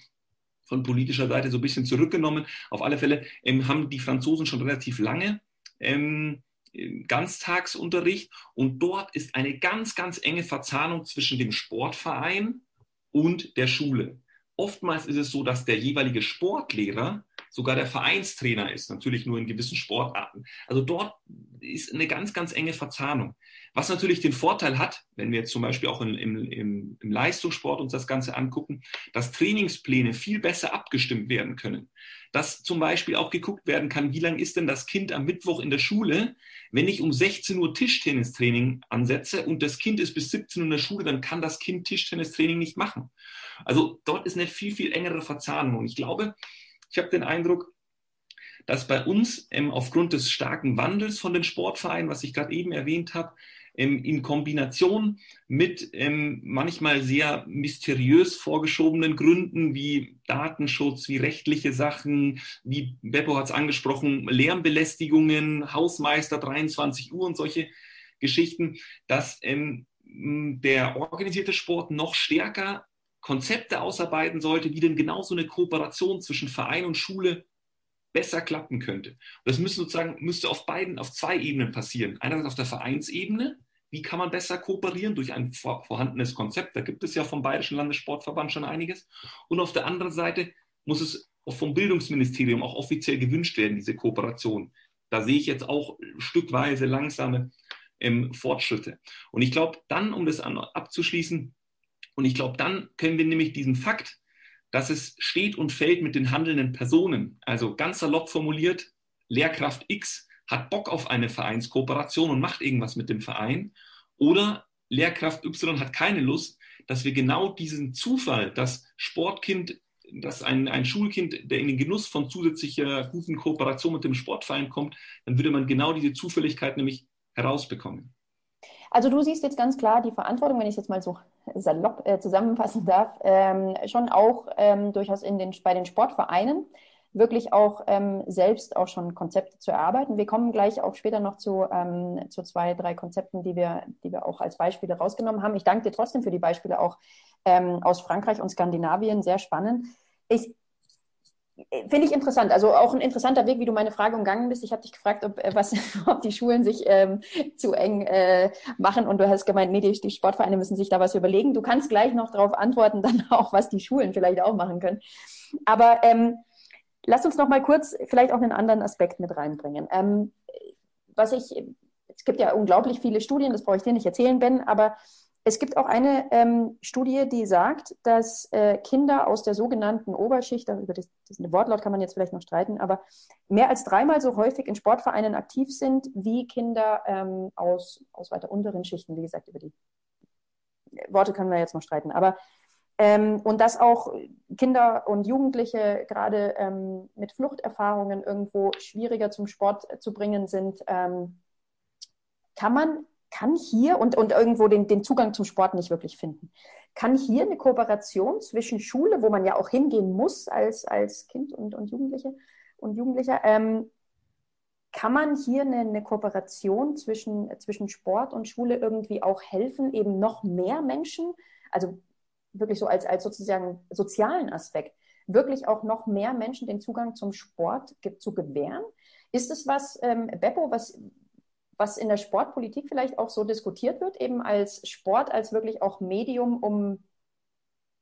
von politischer Seite so ein bisschen zurückgenommen. Auf alle Fälle ähm, haben die Franzosen schon relativ lange ähm, Ganztagsunterricht und dort ist eine ganz, ganz enge Verzahnung zwischen dem Sportverein und der Schule. Oftmals ist es so, dass der jeweilige Sportlehrer sogar der Vereinstrainer ist, natürlich nur in gewissen Sportarten. Also dort ist eine ganz, ganz enge Verzahnung. Was natürlich den Vorteil hat, wenn wir jetzt zum Beispiel auch im, im, im Leistungssport uns das Ganze angucken, dass Trainingspläne viel besser abgestimmt werden können. Dass zum Beispiel auch geguckt werden kann, wie lang ist denn das Kind am Mittwoch in der Schule? Wenn ich um 16 Uhr Tischtennistraining ansetze und das Kind ist bis 17 Uhr in der Schule, dann kann das Kind Tischtennistraining nicht machen. Also dort ist eine viel, viel engere Verzahnung. Und ich glaube, ich habe den Eindruck, dass bei uns ähm, aufgrund des starken Wandels von den Sportvereinen, was ich gerade eben erwähnt habe, ähm, in Kombination mit ähm, manchmal sehr mysteriös vorgeschobenen Gründen wie Datenschutz, wie rechtliche Sachen, wie Beppo hat es angesprochen, Lärmbelästigungen, Hausmeister 23 Uhr und solche Geschichten, dass ähm, der organisierte Sport noch stärker Konzepte ausarbeiten sollte, wie denn genau so eine Kooperation zwischen Verein und Schule besser klappen könnte. Und das müsste sozusagen, müsste auf beiden, auf zwei Ebenen passieren. Einerseits auf der Vereinsebene, wie kann man besser kooperieren durch ein vorhandenes Konzept? Da gibt es ja vom Bayerischen Landessportverband schon einiges. Und auf der anderen Seite muss es vom Bildungsministerium auch offiziell gewünscht werden, diese Kooperation. Da sehe ich jetzt auch stückweise langsame ähm, Fortschritte. Und ich glaube, dann, um das an, abzuschließen, und ich glaube, dann können wir nämlich diesen Fakt, dass es steht und fällt mit den handelnden Personen, also ganz salopp formuliert, Lehrkraft X hat Bock auf eine Vereinskooperation und macht irgendwas mit dem Verein, oder Lehrkraft Y hat keine Lust, dass wir genau diesen Zufall, dass Sportkind, dass ein, ein Schulkind, der in den Genuss von zusätzlicher guten Kooperation mit dem Sportverein kommt, dann würde man genau diese Zufälligkeit nämlich herausbekommen. Also du siehst jetzt ganz klar die Verantwortung, wenn ich es jetzt mal so salopp äh, zusammenfassen darf, ähm, schon auch ähm, durchaus in den, bei den Sportvereinen wirklich auch ähm, selbst auch schon Konzepte zu erarbeiten. Wir kommen gleich auch später noch zu, ähm, zu zwei, drei Konzepten, die wir, die wir auch als Beispiele rausgenommen haben. Ich danke dir trotzdem für die Beispiele auch ähm, aus Frankreich und Skandinavien, sehr spannend. Ich Finde ich interessant. Also auch ein interessanter Weg, wie du meine Frage umgangen bist. Ich habe dich gefragt, ob, äh, was, ob die Schulen sich ähm, zu eng äh, machen und du hast gemeint, nee, die, die, Sportvereine müssen sich da was überlegen. Du kannst gleich noch darauf antworten, dann auch, was die Schulen vielleicht auch machen können. Aber ähm, lass uns noch mal kurz vielleicht auch einen anderen Aspekt mit reinbringen. Ähm, was ich, es gibt ja unglaublich viele Studien, das brauche ich dir nicht erzählen, Ben, aber es gibt auch eine ähm, Studie, die sagt, dass äh, Kinder aus der sogenannten Oberschicht, über das, das Wortlaut kann man jetzt vielleicht noch streiten, aber mehr als dreimal so häufig in Sportvereinen aktiv sind wie Kinder ähm, aus, aus weiter unteren Schichten. Wie gesagt, über die Worte können wir jetzt noch streiten. Aber ähm, und dass auch Kinder und Jugendliche gerade ähm, mit Fluchterfahrungen irgendwo schwieriger zum Sport zu bringen sind. Ähm, kann man kann hier und, und irgendwo den, den Zugang zum Sport nicht wirklich finden. Kann hier eine Kooperation zwischen Schule, wo man ja auch hingehen muss als, als Kind und, und Jugendliche und Jugendlicher, ähm, kann man hier eine, eine Kooperation zwischen, zwischen Sport und Schule irgendwie auch helfen, eben noch mehr Menschen, also wirklich so als, als sozusagen sozialen Aspekt, wirklich auch noch mehr Menschen den Zugang zum Sport zu gewähren? Ist es was, ähm, Beppo, was, was in der Sportpolitik vielleicht auch so diskutiert wird, eben als Sport, als wirklich auch Medium, um,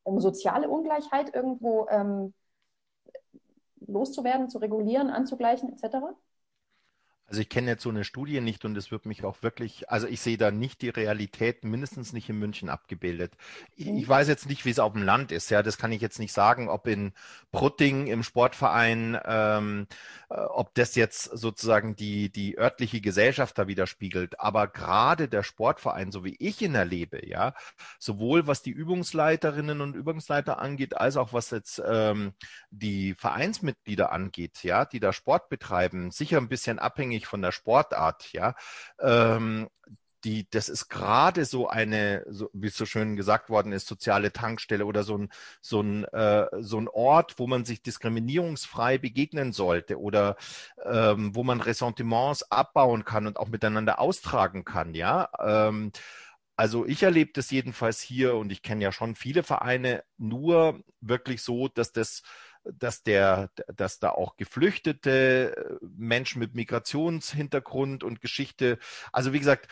um soziale Ungleichheit irgendwo ähm, loszuwerden, zu regulieren, anzugleichen etc.? Also ich kenne jetzt so eine Studie nicht und es wird mich auch wirklich, also ich sehe da nicht die Realität, mindestens nicht in München abgebildet. Ich, ich weiß jetzt nicht, wie es auf dem Land ist, ja, das kann ich jetzt nicht sagen, ob in Brutting im Sportverein, ähm, äh, ob das jetzt sozusagen die, die örtliche Gesellschaft da widerspiegelt. Aber gerade der Sportverein, so wie ich ihn erlebe, ja, sowohl was die Übungsleiterinnen und Übungsleiter angeht, als auch was jetzt ähm, die Vereinsmitglieder angeht, ja, die da Sport betreiben, sicher ein bisschen abhängig unabhängig von der Sportart, ja. Ähm, die, das ist gerade so eine, so, wie es so schön gesagt worden ist, soziale Tankstelle oder so ein, so ein, äh, so ein Ort, wo man sich diskriminierungsfrei begegnen sollte oder ähm, wo man Ressentiments abbauen kann und auch miteinander austragen kann, ja. Ähm, also ich erlebe das jedenfalls hier und ich kenne ja schon viele Vereine nur wirklich so, dass das dass der, dass da auch geflüchtete äh, Menschen mit Migrationshintergrund und Geschichte, also wie gesagt,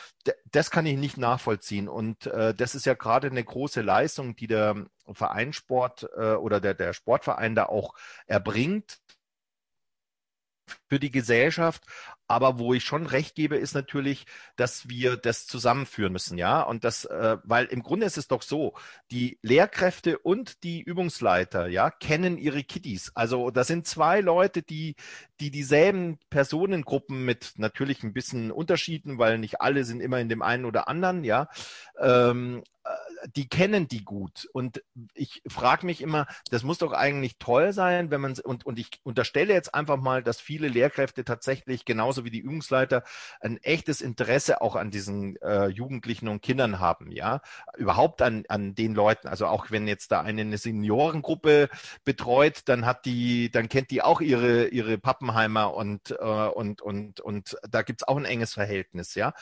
das kann ich nicht nachvollziehen. Und äh, das ist ja gerade eine große Leistung, die der Vereinssport äh, oder der, der Sportverein da auch erbringt für die Gesellschaft. Aber wo ich schon recht gebe, ist natürlich, dass wir das zusammenführen müssen, ja. Und das, äh, weil im Grunde ist es doch so, die Lehrkräfte und die Übungsleiter, ja, kennen ihre Kiddies. Also da sind zwei Leute, die, die dieselben Personengruppen mit natürlich ein bisschen Unterschieden, weil nicht alle sind immer in dem einen oder anderen, ja. Ähm, die kennen die gut. Und ich frage mich immer, das muss doch eigentlich toll sein, wenn man und, und ich unterstelle jetzt einfach mal, dass viele Lehrkräfte tatsächlich genauso wie die Übungsleiter ein echtes Interesse auch an diesen äh, Jugendlichen und Kindern haben, ja. Überhaupt an, an den Leuten. Also auch wenn jetzt da eine, eine Seniorengruppe betreut, dann hat die, dann kennt die auch ihre, ihre Pappenheimer und, äh, und, und, und da gibt's auch ein enges Verhältnis, ja.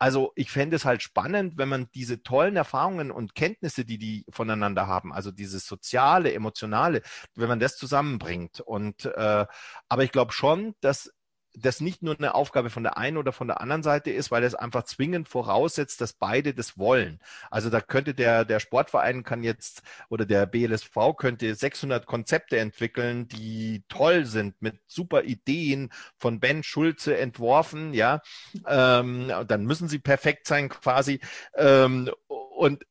Also ich fände es halt spannend, wenn man diese tollen Erfahrungen und Kenntnisse, die die voneinander haben, also dieses soziale, emotionale, wenn man das zusammenbringt. Und äh, aber ich glaube schon, dass das nicht nur eine Aufgabe von der einen oder von der anderen Seite ist, weil es einfach zwingend voraussetzt, dass beide das wollen. Also da könnte der, der Sportverein kann jetzt oder der BLSV könnte 600 Konzepte entwickeln, die toll sind, mit super Ideen von Ben Schulze entworfen, ja. Ähm, dann müssen sie perfekt sein quasi. Ähm, und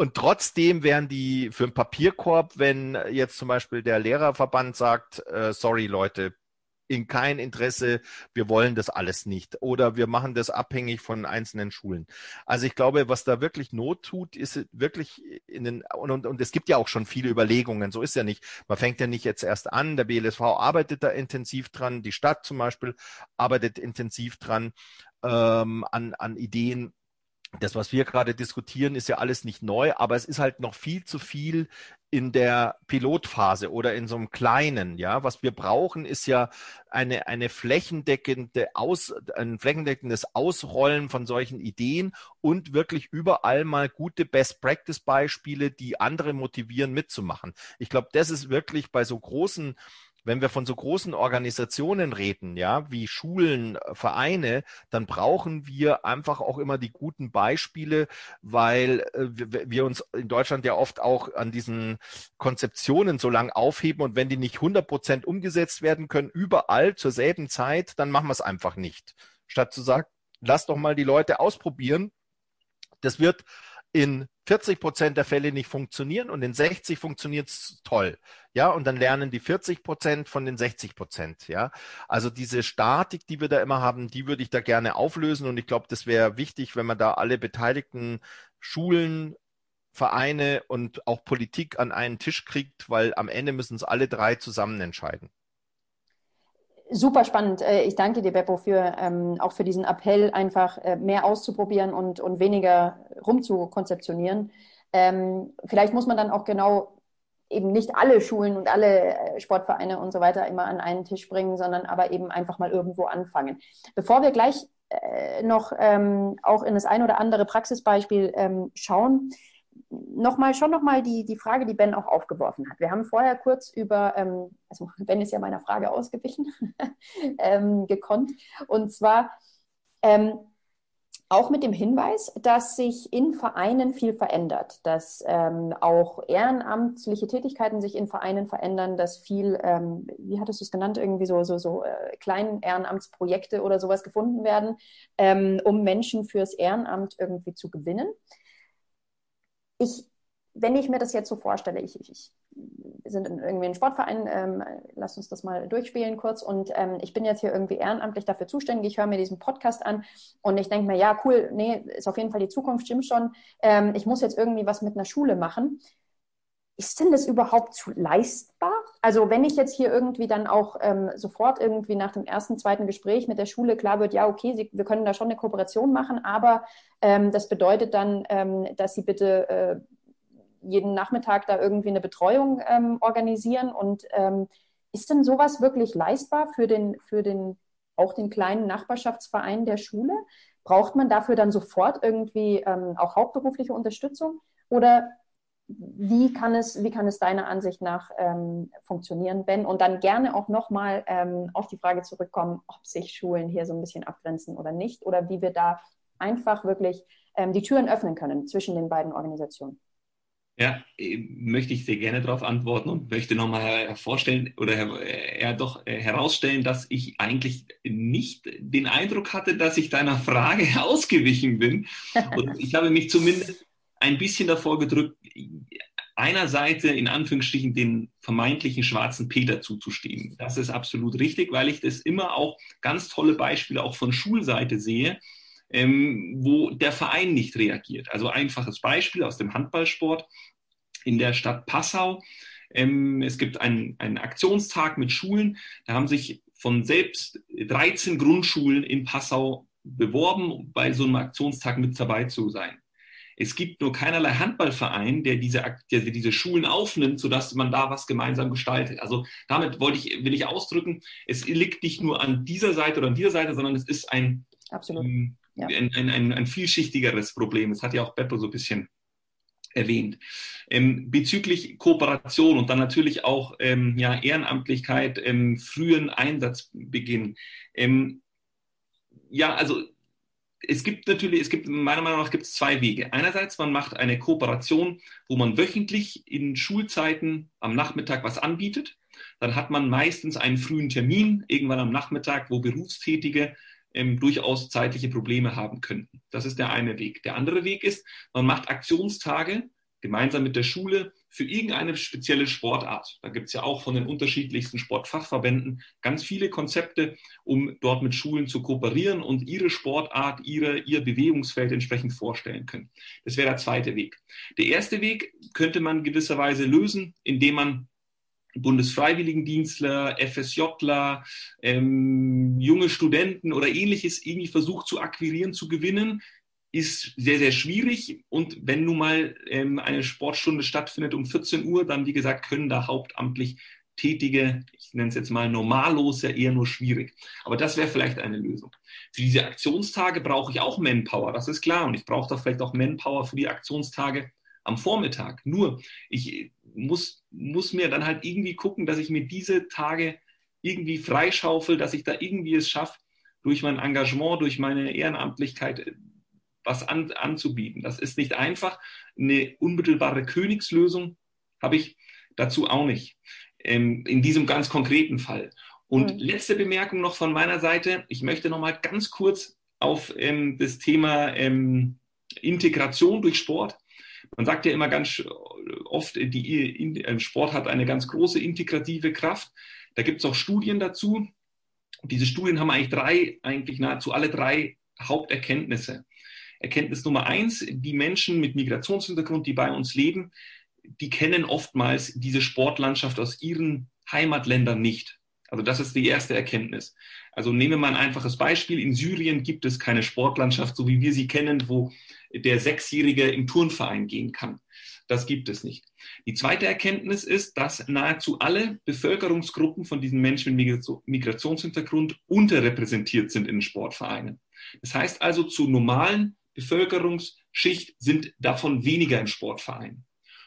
und trotzdem wären die für einen Papierkorb, wenn jetzt zum Beispiel der Lehrerverband sagt, äh, sorry Leute, in kein Interesse, wir wollen das alles nicht oder wir machen das abhängig von einzelnen Schulen. Also ich glaube, was da wirklich Not tut, ist wirklich in den, und, und, und es gibt ja auch schon viele Überlegungen, so ist ja nicht, man fängt ja nicht jetzt erst an, der BLSV arbeitet da intensiv dran, die Stadt zum Beispiel arbeitet intensiv dran ähm, an, an Ideen, das, was wir gerade diskutieren, ist ja alles nicht neu, aber es ist halt noch viel zu viel in der Pilotphase oder in so einem kleinen, ja. Was wir brauchen, ist ja eine, eine flächendeckende Aus, ein flächendeckendes Ausrollen von solchen Ideen und wirklich überall mal gute Best Practice Beispiele, die andere motivieren, mitzumachen. Ich glaube, das ist wirklich bei so großen wenn wir von so großen Organisationen reden, ja, wie Schulen, Vereine, dann brauchen wir einfach auch immer die guten Beispiele, weil äh, wir uns in Deutschland ja oft auch an diesen Konzeptionen so lang aufheben und wenn die nicht 100 Prozent umgesetzt werden können, überall zur selben Zeit, dann machen wir es einfach nicht. Statt zu sagen, lass doch mal die Leute ausprobieren. Das wird in 40 Prozent der Fälle nicht funktionieren und in 60 funktioniert es toll. Ja, und dann lernen die 40 Prozent von den 60 Prozent. Ja, also diese Statik, die wir da immer haben, die würde ich da gerne auflösen und ich glaube, das wäre wichtig, wenn man da alle beteiligten Schulen, Vereine und auch Politik an einen Tisch kriegt, weil am Ende müssen es alle drei zusammen entscheiden. Super spannend. Äh, ich danke dir, Beppo, für ähm, auch für diesen Appell, einfach äh, mehr auszuprobieren und, und weniger rumzukonzeptionieren. Ähm, vielleicht muss man dann auch genau eben nicht alle Schulen und alle äh, Sportvereine und so weiter immer an einen Tisch bringen, sondern aber eben einfach mal irgendwo anfangen. Bevor wir gleich äh, noch ähm, auch in das ein oder andere Praxisbeispiel ähm, schauen, nochmal, schon nochmal die, die Frage, die Ben auch aufgeworfen hat. Wir haben vorher kurz über, ähm, also Ben ist ja meiner Frage ausgewichen, ähm, gekonnt. Und zwar ähm, auch mit dem Hinweis, dass sich in Vereinen viel verändert, dass ähm, auch ehrenamtliche Tätigkeiten sich in Vereinen verändern, dass viel, ähm, wie hattest du es genannt, irgendwie so, so, so äh, kleinen Ehrenamtsprojekte oder sowas gefunden werden, ähm, um Menschen fürs Ehrenamt irgendwie zu gewinnen ich, wenn ich mir das jetzt so vorstelle, ich, ich, ich wir sind in irgendwie ein Sportverein, ähm, lass uns das mal durchspielen kurz und ähm, ich bin jetzt hier irgendwie ehrenamtlich dafür zuständig, ich höre mir diesen Podcast an und ich denke mir, ja, cool, nee, ist auf jeden Fall die Zukunft, stimmt schon, ähm, ich muss jetzt irgendwie was mit einer Schule machen. Ist denn das überhaupt leistbar? Also wenn ich jetzt hier irgendwie dann auch ähm, sofort irgendwie nach dem ersten, zweiten Gespräch mit der Schule klar wird, ja, okay, Sie, wir können da schon eine Kooperation machen, aber ähm, das bedeutet dann, ähm, dass Sie bitte äh, jeden Nachmittag da irgendwie eine Betreuung ähm, organisieren. Und ähm, ist denn sowas wirklich leistbar für den, für den, auch den kleinen Nachbarschaftsverein der Schule? Braucht man dafür dann sofort irgendwie ähm, auch hauptberufliche Unterstützung? Oder wie kann es, wie kann es deiner Ansicht nach ähm, funktionieren, Ben? Und dann gerne auch nochmal ähm, auf die Frage zurückkommen, ob sich Schulen hier so ein bisschen abgrenzen oder nicht, oder wie wir da einfach wirklich ähm, die Türen öffnen können zwischen den beiden Organisationen. Ja, äh, möchte ich sehr gerne darauf antworten und möchte nochmal hervorstellen oder eher doch äh, herausstellen, dass ich eigentlich nicht den Eindruck hatte, dass ich deiner Frage ausgewichen bin. Und ich habe mich zumindest ein bisschen davor gedrückt, einer Seite in Anführungsstrichen den vermeintlichen schwarzen Peter zuzustehen. Das ist absolut richtig, weil ich das immer auch ganz tolle Beispiele auch von Schulseite sehe, ähm, wo der Verein nicht reagiert. Also einfaches Beispiel aus dem Handballsport in der Stadt Passau. Ähm, es gibt einen, einen Aktionstag mit Schulen. Da haben sich von selbst 13 Grundschulen in Passau beworben, bei so einem Aktionstag mit dabei zu sein. Es gibt nur keinerlei Handballverein, der diese, der diese Schulen aufnimmt, sodass man da was gemeinsam gestaltet. Also damit wollte ich, will ich ausdrücken, es liegt nicht nur an dieser Seite oder an dieser Seite, sondern es ist ein, ähm, ja. ein, ein, ein, ein, vielschichtigeres Problem. Das hat ja auch Beppo so ein bisschen erwähnt. Ähm, bezüglich Kooperation und dann natürlich auch ähm, ja, Ehrenamtlichkeit, ähm, frühen Einsatzbeginn. Ähm, ja, also es gibt natürlich, es gibt meiner Meinung nach gibt es zwei Wege. Einerseits, man macht eine Kooperation, wo man wöchentlich in Schulzeiten am Nachmittag was anbietet. Dann hat man meistens einen frühen Termin, irgendwann am Nachmittag, wo Berufstätige ähm, durchaus zeitliche Probleme haben könnten. Das ist der eine Weg. Der andere Weg ist, man macht Aktionstage gemeinsam mit der Schule für irgendeine spezielle Sportart. Da gibt es ja auch von den unterschiedlichsten Sportfachverbänden ganz viele Konzepte, um dort mit Schulen zu kooperieren und ihre Sportart, ihre, ihr Bewegungsfeld entsprechend vorstellen können. Das wäre der zweite Weg. Der erste Weg könnte man gewisserweise lösen, indem man Bundesfreiwilligendienstler, FSJler, ähm, junge Studenten oder ähnliches irgendwie versucht zu akquirieren, zu gewinnen, ist sehr, sehr schwierig. Und wenn nun mal ähm, eine Sportstunde stattfindet um 14 Uhr, dann, wie gesagt, können da hauptamtlich Tätige, ich nenne es jetzt mal normallos, ja eher nur schwierig. Aber das wäre vielleicht eine Lösung. Für diese Aktionstage brauche ich auch Manpower, das ist klar. Und ich brauche da vielleicht auch Manpower für die Aktionstage am Vormittag. Nur, ich muss, muss mir dann halt irgendwie gucken, dass ich mir diese Tage irgendwie freischaufel, dass ich da irgendwie es schaffe, durch mein Engagement, durch meine Ehrenamtlichkeit äh, was an, anzubieten. Das ist nicht einfach. Eine unmittelbare Königslösung habe ich dazu auch nicht. Ähm, in diesem ganz konkreten Fall. Und mhm. letzte Bemerkung noch von meiner Seite. Ich möchte noch mal ganz kurz auf ähm, das Thema ähm, Integration durch Sport. Man sagt ja immer ganz oft, die in, äh, Sport hat eine ganz große integrative Kraft. Da gibt es auch Studien dazu. Diese Studien haben eigentlich drei, eigentlich nahezu alle drei Haupterkenntnisse. Erkenntnis Nummer eins, die Menschen mit Migrationshintergrund, die bei uns leben, die kennen oftmals diese Sportlandschaft aus ihren Heimatländern nicht. Also das ist die erste Erkenntnis. Also nehmen wir mal ein einfaches Beispiel. In Syrien gibt es keine Sportlandschaft, so wie wir sie kennen, wo der Sechsjährige im Turnverein gehen kann. Das gibt es nicht. Die zweite Erkenntnis ist, dass nahezu alle Bevölkerungsgruppen von diesen Menschen mit Migrationshintergrund unterrepräsentiert sind in Sportvereinen. Das heißt also, zur normalen Bevölkerungsschicht sind davon weniger im Sportverein.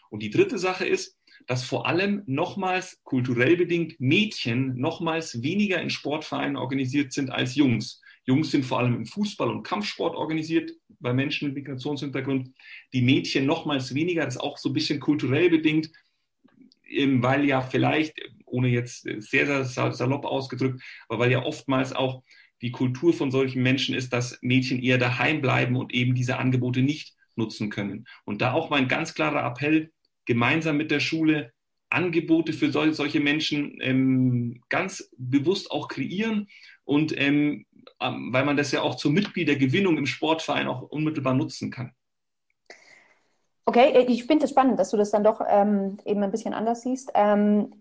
Und die dritte Sache ist, dass vor allem nochmals kulturell bedingt Mädchen nochmals weniger in Sportvereinen organisiert sind als Jungs. Jungs sind vor allem im Fußball und Kampfsport organisiert, bei Menschen mit Migrationshintergrund. Die Mädchen nochmals weniger, das ist auch so ein bisschen kulturell bedingt, weil ja vielleicht, ohne jetzt sehr, sehr salopp ausgedrückt, aber weil ja oftmals auch die Kultur von solchen Menschen ist, dass Mädchen eher daheim bleiben und eben diese Angebote nicht nutzen können. Und da auch mein ganz klarer Appell, gemeinsam mit der Schule Angebote für solche Menschen ähm, ganz bewusst auch kreieren und ähm, weil man das ja auch zur Mitgliedergewinnung im Sportverein auch unmittelbar nutzen kann. Okay, äh, ich finde es spannend, dass du das dann doch ähm, eben ein bisschen anders siehst. Ähm,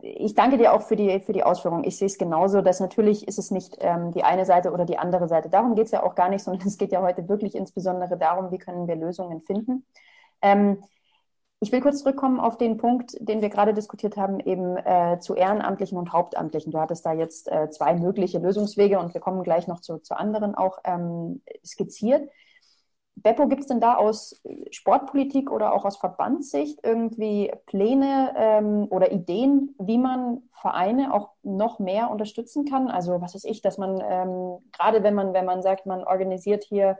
ich danke dir auch für die, für die Ausführung. Ich sehe es genauso, dass natürlich ist es nicht ähm, die eine Seite oder die andere Seite. Darum geht es ja auch gar nicht, sondern es geht ja heute wirklich insbesondere darum, wie können wir Lösungen finden. Ähm, ich will kurz zurückkommen auf den Punkt, den wir gerade diskutiert haben, eben äh, zu Ehrenamtlichen und Hauptamtlichen. Du hattest da jetzt äh, zwei mögliche Lösungswege und wir kommen gleich noch zu, zu anderen auch ähm, skizziert. Beppo, gibt es denn da aus Sportpolitik oder auch aus Verbandssicht irgendwie Pläne ähm, oder Ideen, wie man Vereine auch noch mehr unterstützen kann? Also was weiß ich, dass man ähm, gerade wenn man, wenn man sagt, man organisiert hier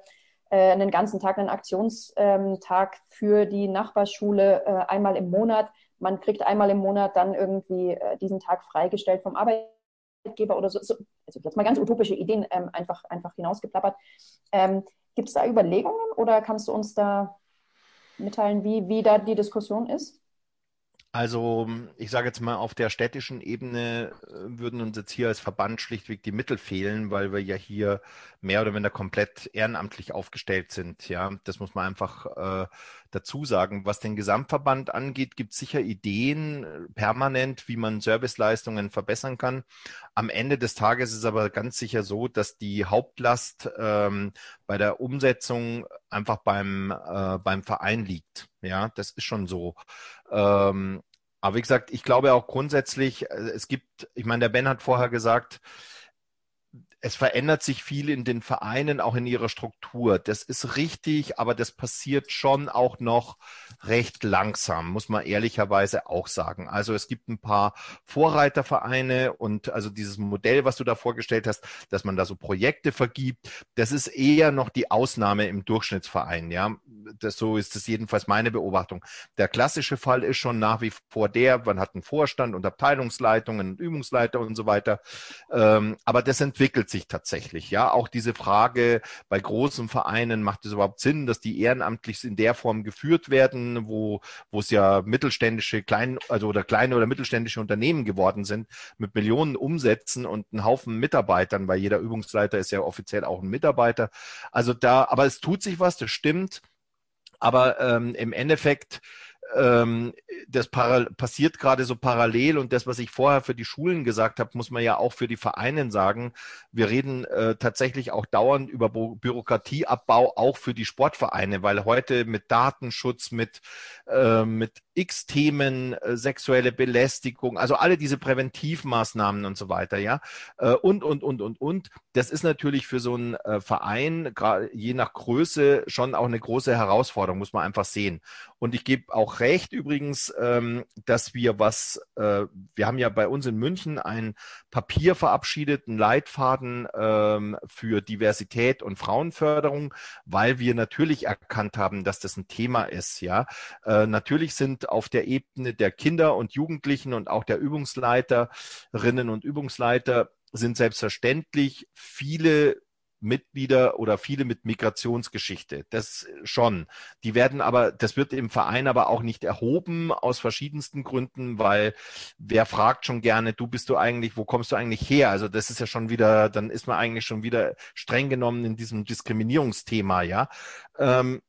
äh, einen ganzen Tag, einen Aktionstag ähm, für die Nachbarschule äh, einmal im Monat. Man kriegt einmal im Monat dann irgendwie äh, diesen Tag freigestellt vom Arbeitgeber oder so. so also jetzt mal ganz utopische Ideen ähm, einfach, einfach hinausgeplappert. Ähm, Gibt es da Überlegungen oder kannst du uns da mitteilen, wie, wie da die Diskussion ist? Also ich sage jetzt mal, auf der städtischen Ebene äh, würden uns jetzt hier als Verband schlichtweg die Mittel fehlen, weil wir ja hier mehr oder weniger komplett ehrenamtlich aufgestellt sind. Ja, das muss man einfach äh, dazu sagen. Was den Gesamtverband angeht, gibt es sicher Ideen äh, permanent, wie man Serviceleistungen verbessern kann. Am Ende des Tages ist es aber ganz sicher so, dass die Hauptlast ähm, bei der Umsetzung einfach beim, äh, beim Verein liegt. Ja, das ist schon so. Ähm, aber wie gesagt, ich glaube auch grundsätzlich, äh, es gibt, ich meine, der Ben hat vorher gesagt, es verändert sich viel in den Vereinen, auch in ihrer Struktur. Das ist richtig, aber das passiert schon auch noch recht langsam, muss man ehrlicherweise auch sagen. Also es gibt ein paar Vorreitervereine und also dieses Modell, was du da vorgestellt hast, dass man da so Projekte vergibt, das ist eher noch die Ausnahme im Durchschnittsverein. Ja, das, so ist es jedenfalls meine Beobachtung. Der klassische Fall ist schon nach wie vor der, man hat einen Vorstand und Abteilungsleitungen, Übungsleiter und so weiter. Ähm, aber das entwickelt sich tatsächlich. Ja, auch diese Frage bei großen Vereinen, macht es überhaupt Sinn, dass die ehrenamtlich in der Form geführt werden, wo, wo es ja mittelständische, klein, also oder kleine oder mittelständische Unternehmen geworden sind, mit Millionen Umsätzen und einen Haufen Mitarbeitern, weil jeder Übungsleiter ist ja offiziell auch ein Mitarbeiter. Also da, aber es tut sich was, das stimmt. Aber ähm, im Endeffekt ähm, das passiert gerade so parallel und das, was ich vorher für die Schulen gesagt habe, muss man ja auch für die Vereine sagen. Wir reden äh, tatsächlich auch dauernd über Bü Bürokratieabbau auch für die Sportvereine, weil heute mit Datenschutz, mit, äh, mit x Themen, äh, sexuelle Belästigung, also alle diese Präventivmaßnahmen und so weiter, ja, äh, und, und, und, und, und. Das ist natürlich für so einen äh, Verein, je nach Größe, schon auch eine große Herausforderung, muss man einfach sehen. Und ich gebe auch recht übrigens, ähm, dass wir was, äh, wir haben ja bei uns in München ein Papier verabschiedet, einen Leitfaden ähm, für Diversität und Frauenförderung, weil wir natürlich erkannt haben, dass das ein Thema ist, ja. Äh, natürlich auf der Ebene der Kinder und Jugendlichen und auch der Übungsleiterinnen und Übungsleiter sind selbstverständlich viele Mitglieder oder viele mit Migrationsgeschichte. Das schon. Die werden aber, das wird im Verein aber auch nicht erhoben aus verschiedensten Gründen, weil wer fragt schon gerne, du bist du eigentlich, wo kommst du eigentlich her? Also das ist ja schon wieder, dann ist man eigentlich schon wieder streng genommen in diesem Diskriminierungsthema, ja. Ähm,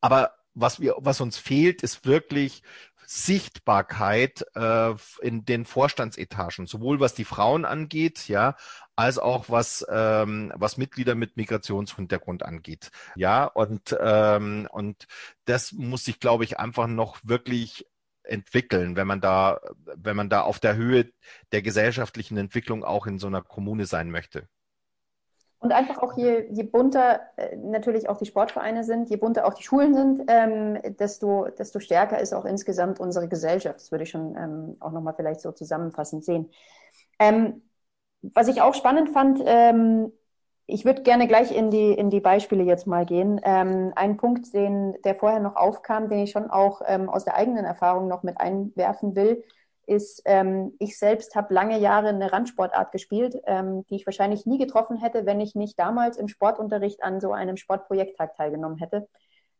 aber was wir, was uns fehlt, ist wirklich Sichtbarkeit äh, in den Vorstandsetagen, sowohl was die Frauen angeht, ja, als auch was ähm, was Mitglieder mit Migrationshintergrund angeht, ja, und ähm, und das muss sich, glaube ich, einfach noch wirklich entwickeln, wenn man da wenn man da auf der Höhe der gesellschaftlichen Entwicklung auch in so einer Kommune sein möchte. Und einfach auch je, je bunter äh, natürlich auch die Sportvereine sind, je bunter auch die Schulen sind, ähm, desto, desto stärker ist auch insgesamt unsere Gesellschaft. Das würde ich schon ähm, auch nochmal vielleicht so zusammenfassend sehen. Ähm, was ich auch spannend fand, ähm, ich würde gerne gleich in die, in die Beispiele jetzt mal gehen. Ähm, ein Punkt, den, der vorher noch aufkam, den ich schon auch ähm, aus der eigenen Erfahrung noch mit einwerfen will, ist, ähm, ich selbst habe lange Jahre eine Randsportart gespielt, ähm, die ich wahrscheinlich nie getroffen hätte, wenn ich nicht damals im Sportunterricht an so einem Sportprojekttag teilgenommen hätte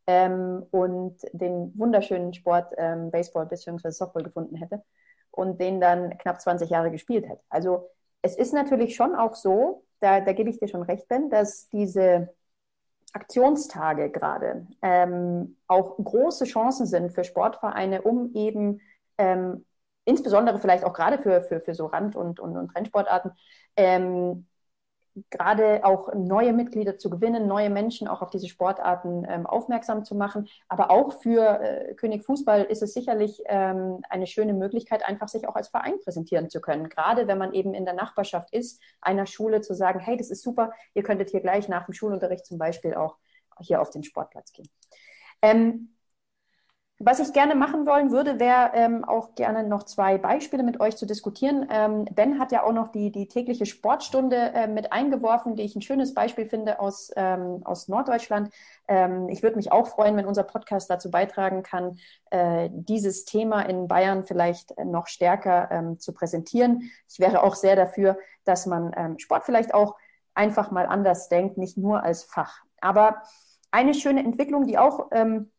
ähm, und den wunderschönen Sport ähm, Baseball bzw. Softball gefunden hätte und den dann knapp 20 Jahre gespielt hätte. Also es ist natürlich schon auch so, da, da gebe ich dir schon recht, Ben, dass diese Aktionstage gerade ähm, auch große Chancen sind für Sportvereine, um eben ähm, insbesondere vielleicht auch gerade für, für, für so Rand- und, und, und Rennsportarten, ähm, gerade auch neue Mitglieder zu gewinnen, neue Menschen auch auf diese Sportarten ähm, aufmerksam zu machen. Aber auch für äh, König Fußball ist es sicherlich ähm, eine schöne Möglichkeit, einfach sich auch als Verein präsentieren zu können. Gerade wenn man eben in der Nachbarschaft ist, einer Schule zu sagen, hey, das ist super, ihr könntet hier gleich nach dem Schulunterricht zum Beispiel auch hier auf den Sportplatz gehen. Ähm, was ich gerne machen wollen würde, wäre ähm, auch gerne noch zwei Beispiele mit euch zu diskutieren. Ähm, ben hat ja auch noch die, die tägliche Sportstunde äh, mit eingeworfen, die ich ein schönes Beispiel finde aus, ähm, aus Norddeutschland. Ähm, ich würde mich auch freuen, wenn unser Podcast dazu beitragen kann, äh, dieses Thema in Bayern vielleicht noch stärker ähm, zu präsentieren. Ich wäre auch sehr dafür, dass man ähm, Sport vielleicht auch einfach mal anders denkt, nicht nur als Fach. Aber eine schöne Entwicklung, die auch ähm,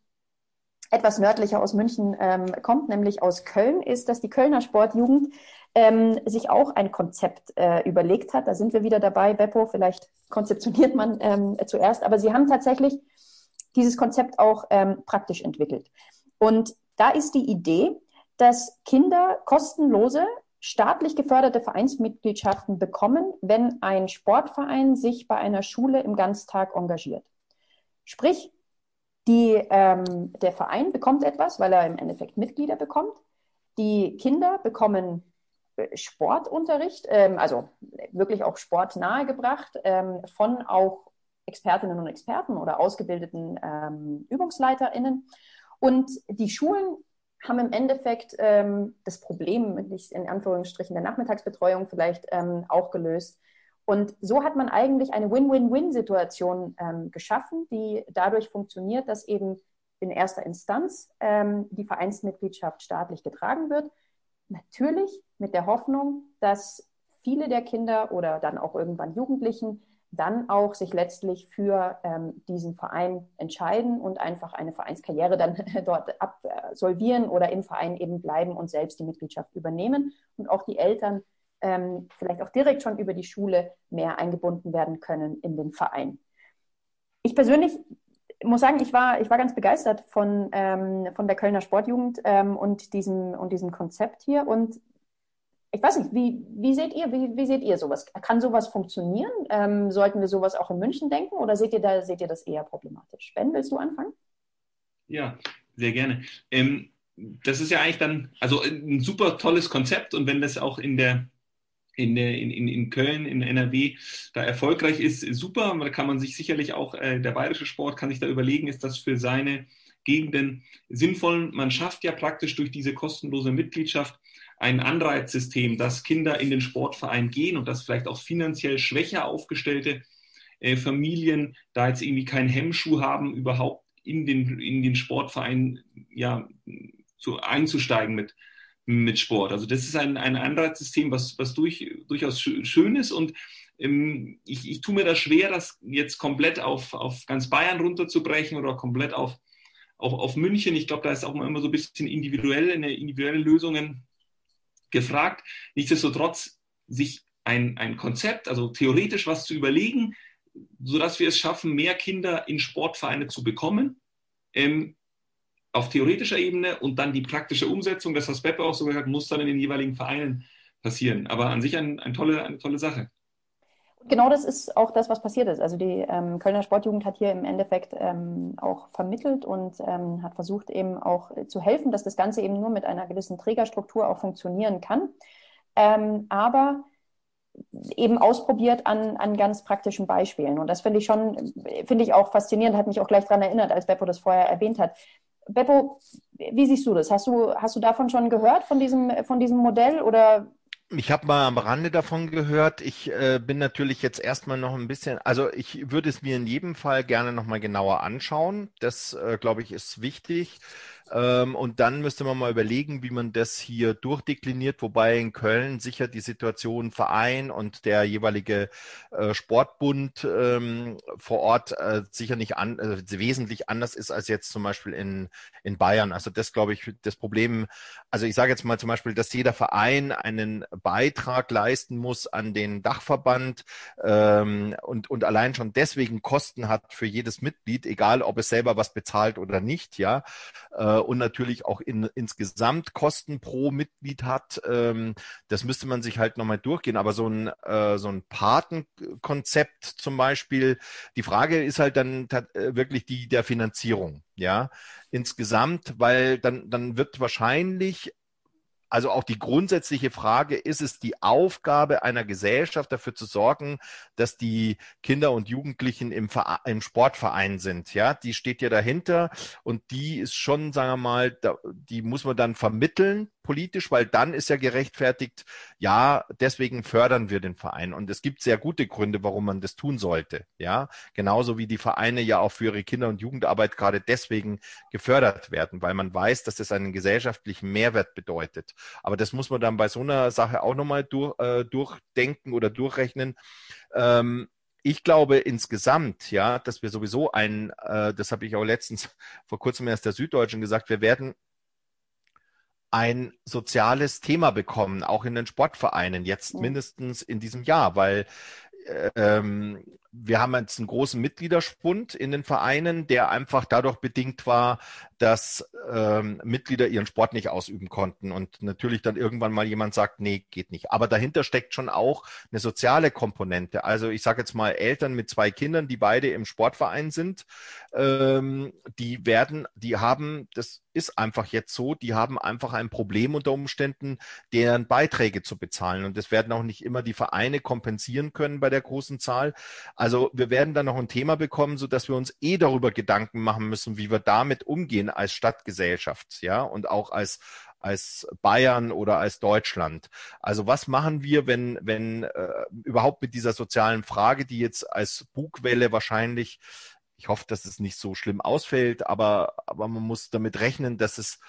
etwas nördlicher aus München ähm, kommt, nämlich aus Köln, ist, dass die Kölner Sportjugend ähm, sich auch ein Konzept äh, überlegt hat. Da sind wir wieder dabei. Beppo, vielleicht konzeptioniert man ähm, zuerst, aber sie haben tatsächlich dieses Konzept auch ähm, praktisch entwickelt. Und da ist die Idee, dass Kinder kostenlose staatlich geförderte Vereinsmitgliedschaften bekommen, wenn ein Sportverein sich bei einer Schule im Ganztag engagiert. Sprich, die, ähm, der Verein bekommt etwas, weil er im Endeffekt Mitglieder bekommt. Die Kinder bekommen äh, Sportunterricht, ähm, also wirklich auch Sport nahegebracht ähm, von auch Expertinnen und Experten oder ausgebildeten ähm, ÜbungsleiterInnen. Und die Schulen haben im Endeffekt ähm, das Problem, in Anführungsstrichen der Nachmittagsbetreuung vielleicht ähm, auch gelöst, und so hat man eigentlich eine Win-Win-Win-Situation ähm, geschaffen, die dadurch funktioniert, dass eben in erster Instanz ähm, die Vereinsmitgliedschaft staatlich getragen wird. Natürlich mit der Hoffnung, dass viele der Kinder oder dann auch irgendwann Jugendlichen dann auch sich letztlich für ähm, diesen Verein entscheiden und einfach eine Vereinskarriere dann dort absolvieren oder im Verein eben bleiben und selbst die Mitgliedschaft übernehmen und auch die Eltern ähm, vielleicht auch direkt schon über die Schule mehr eingebunden werden können in den Verein. Ich persönlich muss sagen, ich war, ich war ganz begeistert von, ähm, von der Kölner Sportjugend ähm, und, diesem, und diesem Konzept hier. Und ich weiß nicht, wie, wie seht ihr, wie, wie seht ihr sowas? Kann sowas funktionieren? Ähm, sollten wir sowas auch in München denken oder seht ihr, da, seht ihr das eher problematisch? Ben, willst du anfangen? Ja, sehr gerne. Ähm, das ist ja eigentlich dann, also ein super tolles Konzept und wenn das auch in der in, in, in Köln, in NRW da erfolgreich ist, super. Da kann man sich sicherlich auch, äh, der bayerische Sport kann sich da überlegen, ist das für seine Gegenden sinnvoll. Man schafft ja praktisch durch diese kostenlose Mitgliedschaft ein Anreizsystem, dass Kinder in den Sportverein gehen und dass vielleicht auch finanziell schwächer aufgestellte äh, Familien da jetzt irgendwie keinen Hemmschuh haben, überhaupt in den, in den Sportverein ja, zu, einzusteigen mit, mit Sport. Also das ist ein, ein Anreizsystem, was, was durch, durchaus schön ist und ähm, ich, ich tue mir das schwer, das jetzt komplett auf, auf ganz Bayern runterzubrechen oder komplett auf, auf, auf München. Ich glaube, da ist auch immer so ein bisschen individuell, eine individuelle Lösungen gefragt. Nichtsdestotrotz sich ein, ein Konzept, also theoretisch was zu überlegen, sodass wir es schaffen, mehr Kinder in Sportvereine zu bekommen, ähm, auf theoretischer Ebene und dann die praktische Umsetzung, das was Beppe auch so gesagt muss dann in den jeweiligen Vereinen passieren. Aber an sich ein, ein tolle, eine tolle Sache. Genau das ist auch das, was passiert ist. Also die ähm, Kölner Sportjugend hat hier im Endeffekt ähm, auch vermittelt und ähm, hat versucht eben auch zu helfen, dass das Ganze eben nur mit einer gewissen Trägerstruktur auch funktionieren kann. Ähm, aber eben ausprobiert an, an ganz praktischen Beispielen. Und das finde ich schon, finde ich auch faszinierend, hat mich auch gleich daran erinnert, als Beppo das vorher erwähnt hat. Beppo, wie siehst du das? Hast du, hast du davon schon gehört, von diesem, von diesem Modell oder ich habe mal am Rande davon gehört. Ich äh, bin natürlich jetzt erstmal noch ein bisschen, also ich würde es mir in jedem Fall gerne nochmal genauer anschauen. Das, äh, glaube ich, ist wichtig. Ähm, und dann müsste man mal überlegen, wie man das hier durchdekliniert, wobei in Köln sicher die Situation Verein und der jeweilige äh, Sportbund ähm, vor Ort äh, sicher nicht an, äh, wesentlich anders ist als jetzt zum Beispiel in, in Bayern. Also das glaube ich, das Problem, also ich sage jetzt mal zum Beispiel, dass jeder Verein einen Beitrag leisten muss an den Dachverband ähm, und, und allein schon deswegen Kosten hat für jedes Mitglied, egal ob es selber was bezahlt oder nicht, ja. Äh, und natürlich auch in, insgesamt Kosten pro Mitglied hat. Ähm, das müsste man sich halt nochmal durchgehen. Aber so ein, äh, so ein Patenkonzept zum Beispiel, die Frage ist halt dann äh, wirklich die der Finanzierung. Ja, insgesamt, weil dann, dann wird wahrscheinlich also auch die grundsätzliche Frage, ist es die Aufgabe einer Gesellschaft dafür zu sorgen, dass die Kinder und Jugendlichen im, im Sportverein sind? Ja, die steht ja dahinter und die ist schon, sagen wir mal, da, die muss man dann vermitteln politisch, weil dann ist ja gerechtfertigt, ja, deswegen fördern wir den Verein. Und es gibt sehr gute Gründe, warum man das tun sollte. Ja, genauso wie die Vereine ja auch für ihre Kinder- und Jugendarbeit gerade deswegen gefördert werden, weil man weiß, dass das einen gesellschaftlichen Mehrwert bedeutet. Aber das muss man dann bei so einer Sache auch nochmal durch, äh, durchdenken oder durchrechnen. Ähm, ich glaube insgesamt, ja, dass wir sowieso ein, äh, das habe ich auch letztens vor kurzem erst der Süddeutschen gesagt, wir werden ein soziales Thema bekommen, auch in den Sportvereinen, jetzt mindestens in diesem Jahr, weil äh, ähm, wir haben jetzt einen großen Mitgliederspund in den Vereinen, der einfach dadurch bedingt war, dass ähm, Mitglieder ihren Sport nicht ausüben konnten und natürlich dann irgendwann mal jemand sagt, nee, geht nicht. Aber dahinter steckt schon auch eine soziale Komponente. Also ich sage jetzt mal Eltern mit zwei Kindern, die beide im Sportverein sind, ähm, die werden, die haben, das ist einfach jetzt so, die haben einfach ein Problem unter Umständen, deren Beiträge zu bezahlen. Und das werden auch nicht immer die Vereine kompensieren können bei der großen Zahl. Also wir werden dann noch ein Thema bekommen, so dass wir uns eh darüber Gedanken machen müssen, wie wir damit umgehen als Stadtgesellschaft, ja, und auch als als Bayern oder als Deutschland. Also was machen wir, wenn, wenn äh, überhaupt mit dieser sozialen Frage, die jetzt als Bugwelle wahrscheinlich, ich hoffe, dass es nicht so schlimm ausfällt, aber, aber man muss damit rechnen, dass es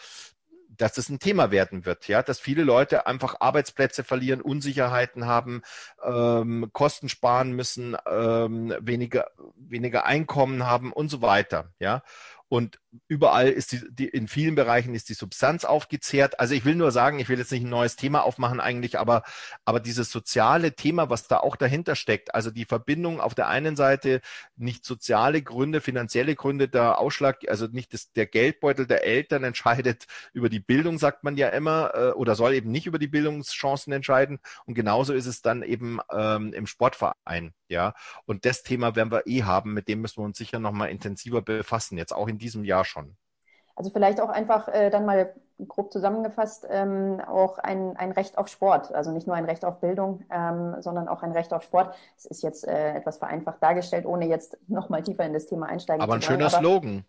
dass es ein Thema werden wird, ja, dass viele Leute einfach Arbeitsplätze verlieren, Unsicherheiten haben, ähm, Kosten sparen müssen, ähm, weniger, weniger Einkommen haben und so weiter, ja. Und überall ist die, die, in vielen Bereichen ist die Substanz aufgezehrt. Also ich will nur sagen, ich will jetzt nicht ein neues Thema aufmachen eigentlich, aber, aber dieses soziale Thema, was da auch dahinter steckt, also die Verbindung auf der einen Seite nicht soziale Gründe, finanzielle Gründe, der Ausschlag, also nicht das, der Geldbeutel der Eltern entscheidet über die Bildung, sagt man ja immer, äh, oder soll eben nicht über die Bildungschancen entscheiden. Und genauso ist es dann eben ähm, im Sportverein, ja. Und das Thema werden wir eh haben, mit dem müssen wir uns sicher nochmal intensiver befassen, jetzt auch in diesem Jahr schon. Also vielleicht auch einfach äh, dann mal grob zusammengefasst ähm, auch ein, ein Recht auf Sport. Also nicht nur ein Recht auf Bildung, ähm, sondern auch ein Recht auf Sport. Es ist jetzt äh, etwas vereinfacht dargestellt, ohne jetzt nochmal tiefer in das Thema einsteigen Aber zu wollen. Aber ein schöner Slogan.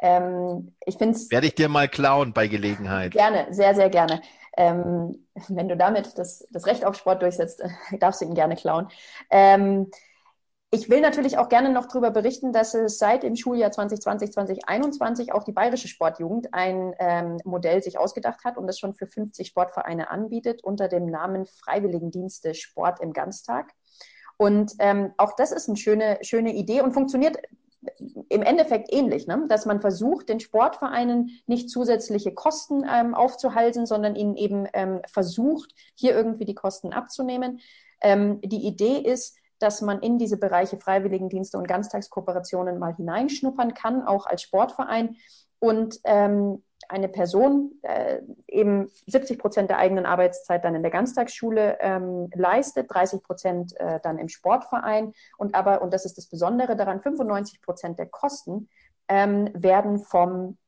Ähm, ich find's Werde ich dir mal klauen bei Gelegenheit. Gerne, sehr, sehr gerne. Ähm, wenn du damit das, das Recht auf Sport durchsetzt, darfst du ihn gerne klauen. Ähm, ich will natürlich auch gerne noch darüber berichten, dass es seit dem Schuljahr 2020, 2021 auch die Bayerische Sportjugend ein ähm, Modell sich ausgedacht hat und das schon für 50 Sportvereine anbietet unter dem Namen Freiwilligendienste Sport im Ganztag. Und ähm, auch das ist eine schöne, schöne Idee und funktioniert im Endeffekt ähnlich, ne? dass man versucht, den Sportvereinen nicht zusätzliche Kosten ähm, aufzuhalsen, sondern ihnen eben ähm, versucht, hier irgendwie die Kosten abzunehmen. Ähm, die Idee ist, dass man in diese Bereiche Freiwilligendienste und Ganztagskooperationen mal hineinschnuppern kann, auch als Sportverein. Und ähm, eine Person äh, eben 70 Prozent der eigenen Arbeitszeit dann in der Ganztagsschule ähm, leistet, 30 Prozent äh, dann im Sportverein und aber, und das ist das Besondere daran, 95 Prozent der Kosten ähm, werden vom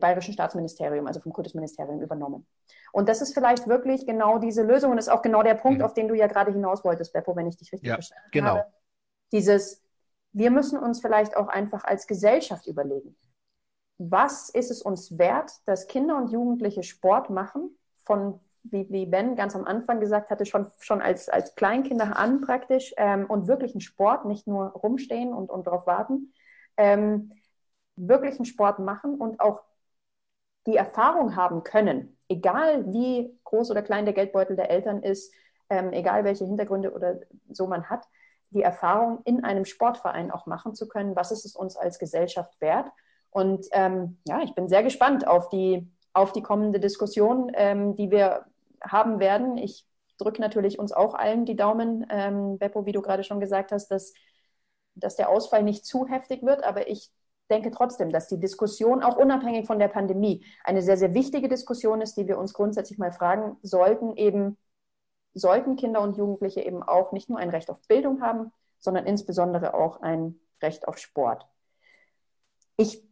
Bayerischen Staatsministerium, also vom Kultusministerium übernommen. Und das ist vielleicht wirklich genau diese Lösung und ist auch genau der Punkt, mhm. auf den du ja gerade hinaus wolltest, Beppo, wenn ich dich richtig ja, verstanden genau. habe. Dieses, wir müssen uns vielleicht auch einfach als Gesellschaft überlegen, was ist es uns wert, dass Kinder und Jugendliche Sport machen, von wie, wie Ben ganz am Anfang gesagt hatte, schon, schon als, als Kleinkinder an praktisch ähm, und wirklichen Sport, nicht nur rumstehen und, und darauf warten, ähm, wirklichen Sport machen und auch die Erfahrung haben können, egal wie groß oder klein der Geldbeutel der Eltern ist, ähm, egal welche Hintergründe oder so man hat, die Erfahrung in einem Sportverein auch machen zu können, was ist es uns als Gesellschaft wert. Und ähm, ja, ich bin sehr gespannt auf die, auf die kommende Diskussion, ähm, die wir haben werden. Ich drücke natürlich uns auch allen die Daumen, ähm, Beppo, wie du gerade schon gesagt hast, dass, dass der Ausfall nicht zu heftig wird, aber ich denke trotzdem, dass die Diskussion auch unabhängig von der Pandemie eine sehr, sehr wichtige Diskussion ist, die wir uns grundsätzlich mal fragen sollten, eben sollten Kinder und Jugendliche eben auch nicht nur ein Recht auf Bildung haben, sondern insbesondere auch ein Recht auf Sport. Ich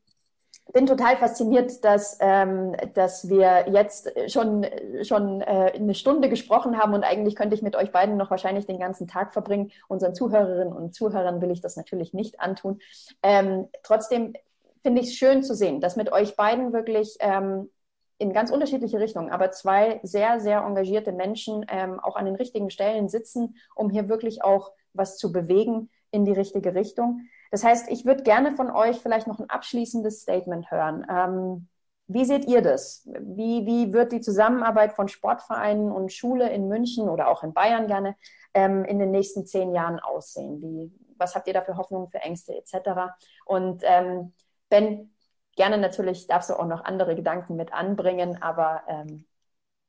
bin total fasziniert, dass, ähm, dass wir jetzt schon, schon äh, eine Stunde gesprochen haben und eigentlich könnte ich mit euch beiden noch wahrscheinlich den ganzen Tag verbringen. Unseren Zuhörerinnen und Zuhörern will ich das natürlich nicht antun. Ähm, trotzdem finde ich es schön zu sehen, dass mit euch beiden wirklich ähm, in ganz unterschiedliche Richtungen, aber zwei sehr, sehr engagierte Menschen ähm, auch an den richtigen Stellen sitzen, um hier wirklich auch was zu bewegen in die richtige Richtung. Das heißt, ich würde gerne von euch vielleicht noch ein abschließendes Statement hören. Ähm, wie seht ihr das? Wie, wie wird die Zusammenarbeit von Sportvereinen und Schule in München oder auch in Bayern gerne ähm, in den nächsten zehn Jahren aussehen? Wie, was habt ihr da für Hoffnungen, für Ängste etc.? Und ähm, Ben, gerne natürlich darfst du auch noch andere Gedanken mit anbringen, aber ähm,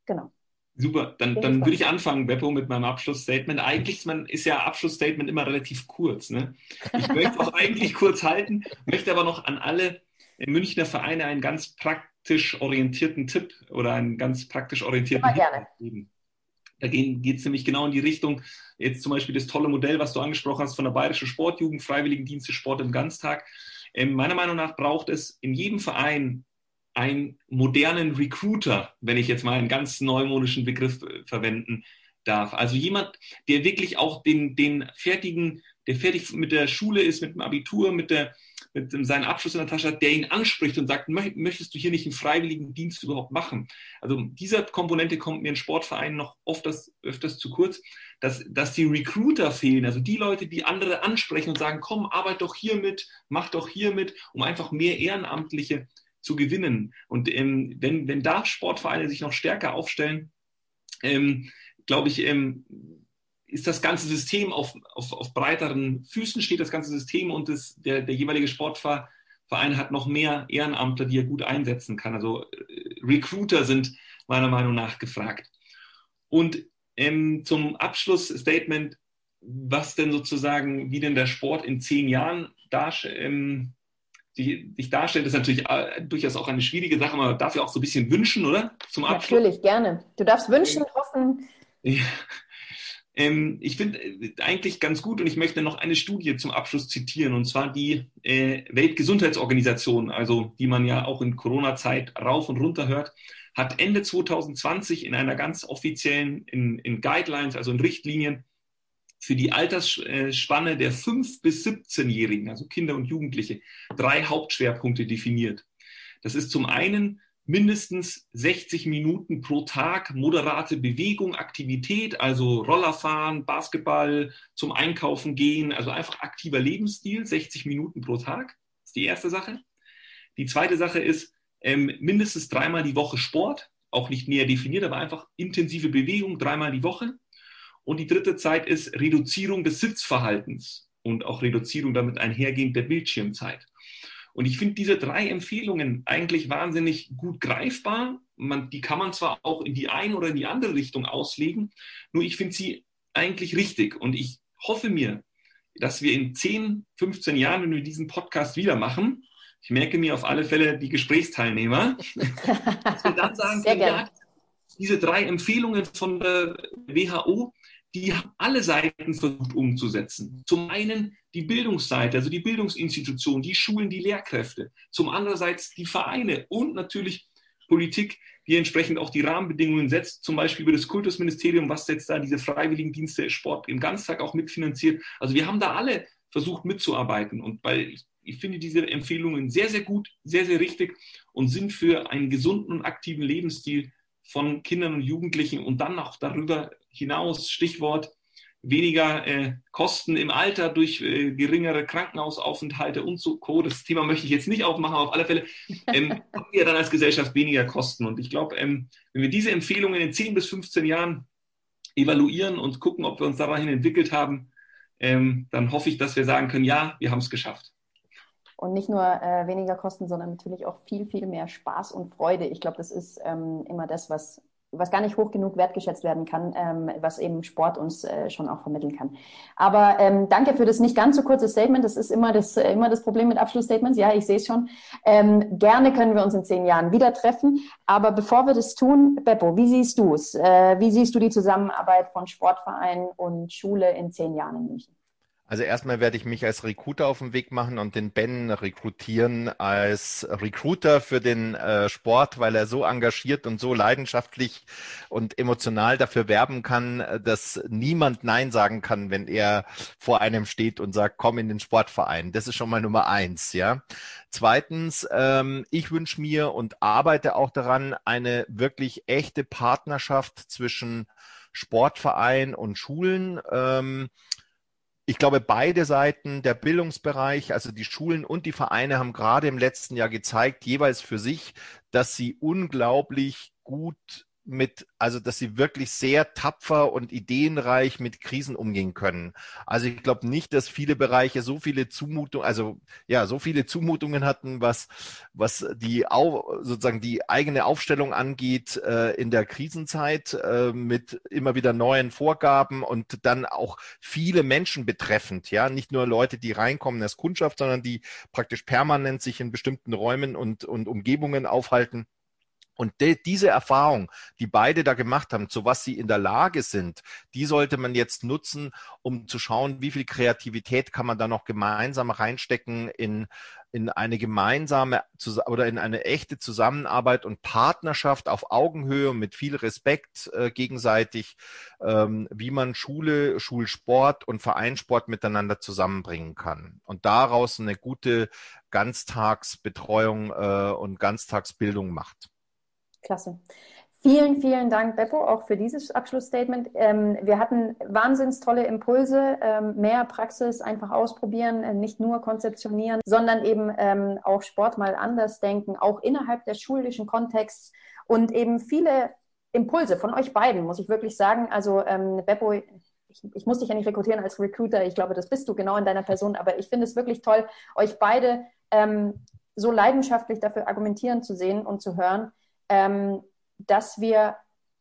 genau. Super, dann, dann würde ich anfangen, Beppo, mit meinem Abschlussstatement. Eigentlich ist, man, ist ja Abschlussstatement immer relativ kurz. Ne? Ich möchte auch eigentlich kurz halten, möchte aber noch an alle Münchner Vereine einen ganz praktisch orientierten Tipp oder einen ganz praktisch orientierten Tipp geben. Da geht es nämlich genau in die Richtung, jetzt zum Beispiel das tolle Modell, was du angesprochen hast von der Bayerischen Sportjugend, Freiwilligendienste Sport im Ganztag. Ähm, meiner Meinung nach braucht es in jedem Verein einen modernen Recruiter, wenn ich jetzt mal einen ganz neumodischen Begriff äh, verwenden darf. Also jemand, der wirklich auch den, den fertigen, der fertig mit der Schule ist, mit dem Abitur, mit, der, mit seinem Abschluss in der Tasche hat, der ihn anspricht und sagt, möchtest du hier nicht einen freiwilligen Dienst überhaupt machen? Also dieser Komponente kommt mir in Sportvereinen noch oft das, öfters zu kurz, dass, dass die Recruiter fehlen, also die Leute, die andere ansprechen und sagen, komm, arbeit doch hier mit, mach doch hier mit, um einfach mehr Ehrenamtliche zu gewinnen. Und ähm, wenn, wenn da Sportvereine sich noch stärker aufstellen, ähm, glaube ich, ähm, ist das ganze System auf, auf, auf breiteren Füßen, steht das ganze System und das, der, der jeweilige Sportverein hat noch mehr Ehrenamtler, die er gut einsetzen kann. Also äh, Recruiter sind meiner Meinung nach gefragt. Und ähm, zum Abschlussstatement, was denn sozusagen, wie denn der Sport in zehn Jahren darstellt, ähm, die sich darstellt, ist natürlich äh, durchaus auch eine schwierige Sache. Man darf ja auch so ein bisschen wünschen, oder? Zum Abschluss. Natürlich, gerne. Du darfst wünschen, hoffen. Ja. Ähm, ich finde äh, eigentlich ganz gut und ich möchte noch eine Studie zum Abschluss zitieren, und zwar die äh, Weltgesundheitsorganisation, also die man ja auch in Corona-Zeit rauf und runter hört, hat Ende 2020 in einer ganz offiziellen, in, in Guidelines, also in Richtlinien, für die Altersspanne der 5- bis 17-Jährigen, also Kinder und Jugendliche, drei Hauptschwerpunkte definiert. Das ist zum einen mindestens 60 Minuten pro Tag moderate Bewegung, Aktivität, also Rollerfahren, Basketball, zum Einkaufen gehen, also einfach aktiver Lebensstil, 60 Minuten pro Tag, ist die erste Sache. Die zweite Sache ist ähm, mindestens dreimal die Woche Sport, auch nicht näher definiert, aber einfach intensive Bewegung, dreimal die Woche. Und die dritte Zeit ist Reduzierung des Sitzverhaltens und auch Reduzierung damit einhergehend der Bildschirmzeit. Und ich finde diese drei Empfehlungen eigentlich wahnsinnig gut greifbar. Man, die kann man zwar auch in die eine oder in die andere Richtung auslegen, nur ich finde sie eigentlich richtig. Und ich hoffe mir, dass wir in 10, 15 Jahren, wenn wir diesen Podcast wieder machen, ich merke mir auf alle Fälle die Gesprächsteilnehmer, dass wir dann sagen können, ja, diese drei Empfehlungen von der WHO, die alle Seiten versucht umzusetzen. Zum einen die Bildungsseite, also die Bildungsinstitutionen, die Schulen, die Lehrkräfte. Zum andererseits die Vereine und natürlich Politik, die entsprechend auch die Rahmenbedingungen setzt, zum Beispiel über das Kultusministerium, was jetzt da diese Freiwilligendienste Sport im Ganztag auch mitfinanziert. Also wir haben da alle versucht mitzuarbeiten und weil ich finde diese Empfehlungen sehr, sehr gut, sehr, sehr richtig und sind für einen gesunden und aktiven Lebensstil von Kindern und Jugendlichen und dann auch darüber hinaus, Stichwort weniger äh, Kosten im Alter durch äh, geringere Krankenhausaufenthalte und so Co. Das Thema möchte ich jetzt nicht aufmachen, aber auf alle Fälle ähm, haben wir dann als Gesellschaft weniger Kosten. Und ich glaube, ähm, wenn wir diese Empfehlungen in 10 bis 15 Jahren evaluieren und gucken, ob wir uns dahin entwickelt haben, ähm, dann hoffe ich, dass wir sagen können, ja, wir haben es geschafft. Und nicht nur äh, weniger Kosten, sondern natürlich auch viel, viel mehr Spaß und Freude. Ich glaube, das ist ähm, immer das, was was gar nicht hoch genug wertgeschätzt werden kann, ähm, was eben Sport uns äh, schon auch vermitteln kann. Aber ähm, danke für das nicht ganz so kurze Statement. Das ist immer das, äh, immer das Problem mit Abschlussstatements. Ja, ich sehe es schon. Ähm, gerne können wir uns in zehn Jahren wieder treffen. Aber bevor wir das tun, Beppo, wie siehst du es? Äh, wie siehst du die Zusammenarbeit von Sportverein und Schule in zehn Jahren in München? Also erstmal werde ich mich als Recruiter auf den Weg machen und den Ben rekrutieren als Recruiter für den äh, Sport, weil er so engagiert und so leidenschaftlich und emotional dafür werben kann, dass niemand Nein sagen kann, wenn er vor einem steht und sagt, komm in den Sportverein. Das ist schon mal Nummer eins, ja. Zweitens, ähm, ich wünsche mir und arbeite auch daran, eine wirklich echte Partnerschaft zwischen Sportverein und Schulen. Ähm, ich glaube, beide Seiten, der Bildungsbereich, also die Schulen und die Vereine haben gerade im letzten Jahr gezeigt, jeweils für sich, dass sie unglaublich gut mit, also dass sie wirklich sehr tapfer und ideenreich mit Krisen umgehen können. Also ich glaube nicht, dass viele Bereiche so viele Zumutungen, also ja, so viele Zumutungen hatten, was, was die sozusagen die eigene Aufstellung angeht äh, in der Krisenzeit äh, mit immer wieder neuen Vorgaben und dann auch viele Menschen betreffend, ja, nicht nur Leute, die reinkommen als Kundschaft, sondern die praktisch permanent sich in bestimmten Räumen und, und Umgebungen aufhalten und de, diese Erfahrung, die beide da gemacht haben, zu was sie in der Lage sind, die sollte man jetzt nutzen, um zu schauen, wie viel Kreativität kann man da noch gemeinsam reinstecken in, in eine gemeinsame oder in eine echte Zusammenarbeit und Partnerschaft auf Augenhöhe mit viel Respekt äh, gegenseitig, ähm, wie man Schule, Schulsport und Vereinssport miteinander zusammenbringen kann und daraus eine gute Ganztagsbetreuung äh, und Ganztagsbildung macht. Klasse. Vielen, vielen Dank, Beppo, auch für dieses Abschlussstatement. Ähm, wir hatten wahnsinns tolle Impulse, ähm, mehr Praxis einfach ausprobieren, äh, nicht nur konzeptionieren, sondern eben ähm, auch Sport mal anders denken, auch innerhalb des schulischen Kontexts und eben viele Impulse von euch beiden, muss ich wirklich sagen. Also ähm, Beppo, ich, ich muss dich ja nicht rekrutieren als Recruiter, ich glaube, das bist du genau in deiner Person, aber ich finde es wirklich toll, euch beide ähm, so leidenschaftlich dafür argumentieren zu sehen und zu hören ähm, dass wir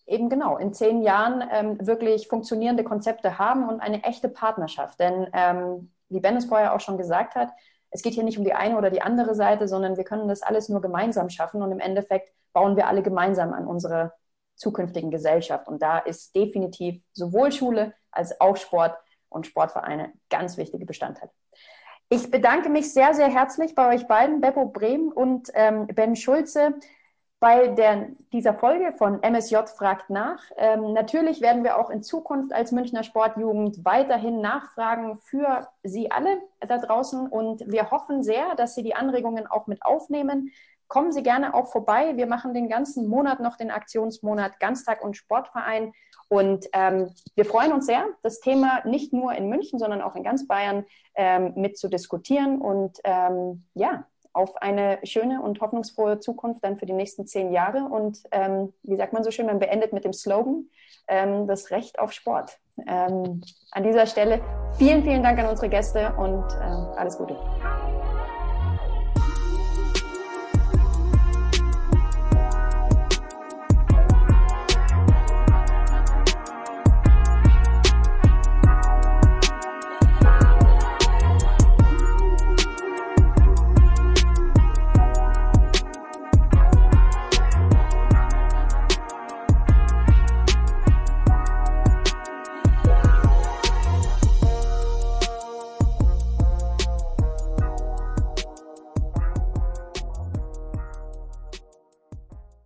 eben genau in zehn Jahren ähm, wirklich funktionierende Konzepte haben und eine echte Partnerschaft. Denn ähm, wie Ben es vorher auch schon gesagt hat, es geht hier nicht um die eine oder die andere Seite, sondern wir können das alles nur gemeinsam schaffen und im Endeffekt bauen wir alle gemeinsam an unsere zukünftigen Gesellschaft. Und da ist definitiv sowohl Schule als auch Sport und Sportvereine ganz wichtige Bestandteile. Ich bedanke mich sehr, sehr herzlich bei euch beiden, Beppo Brehm und ähm, Ben Schulze, bei der, dieser Folge von MSJ fragt nach. Ähm, natürlich werden wir auch in Zukunft als Münchner Sportjugend weiterhin nachfragen für Sie alle da draußen und wir hoffen sehr, dass Sie die Anregungen auch mit aufnehmen. Kommen Sie gerne auch vorbei. Wir machen den ganzen Monat noch den Aktionsmonat Ganztag und Sportverein. Und ähm, wir freuen uns sehr, das Thema nicht nur in München, sondern auch in ganz Bayern ähm, mit zu diskutieren. Und ähm, ja, auf eine schöne und hoffnungsfrohe Zukunft dann für die nächsten zehn Jahre. Und ähm, wie sagt man so schön, man beendet mit dem Slogan, ähm, das Recht auf Sport. Ähm, an dieser Stelle vielen, vielen Dank an unsere Gäste und ähm, alles Gute.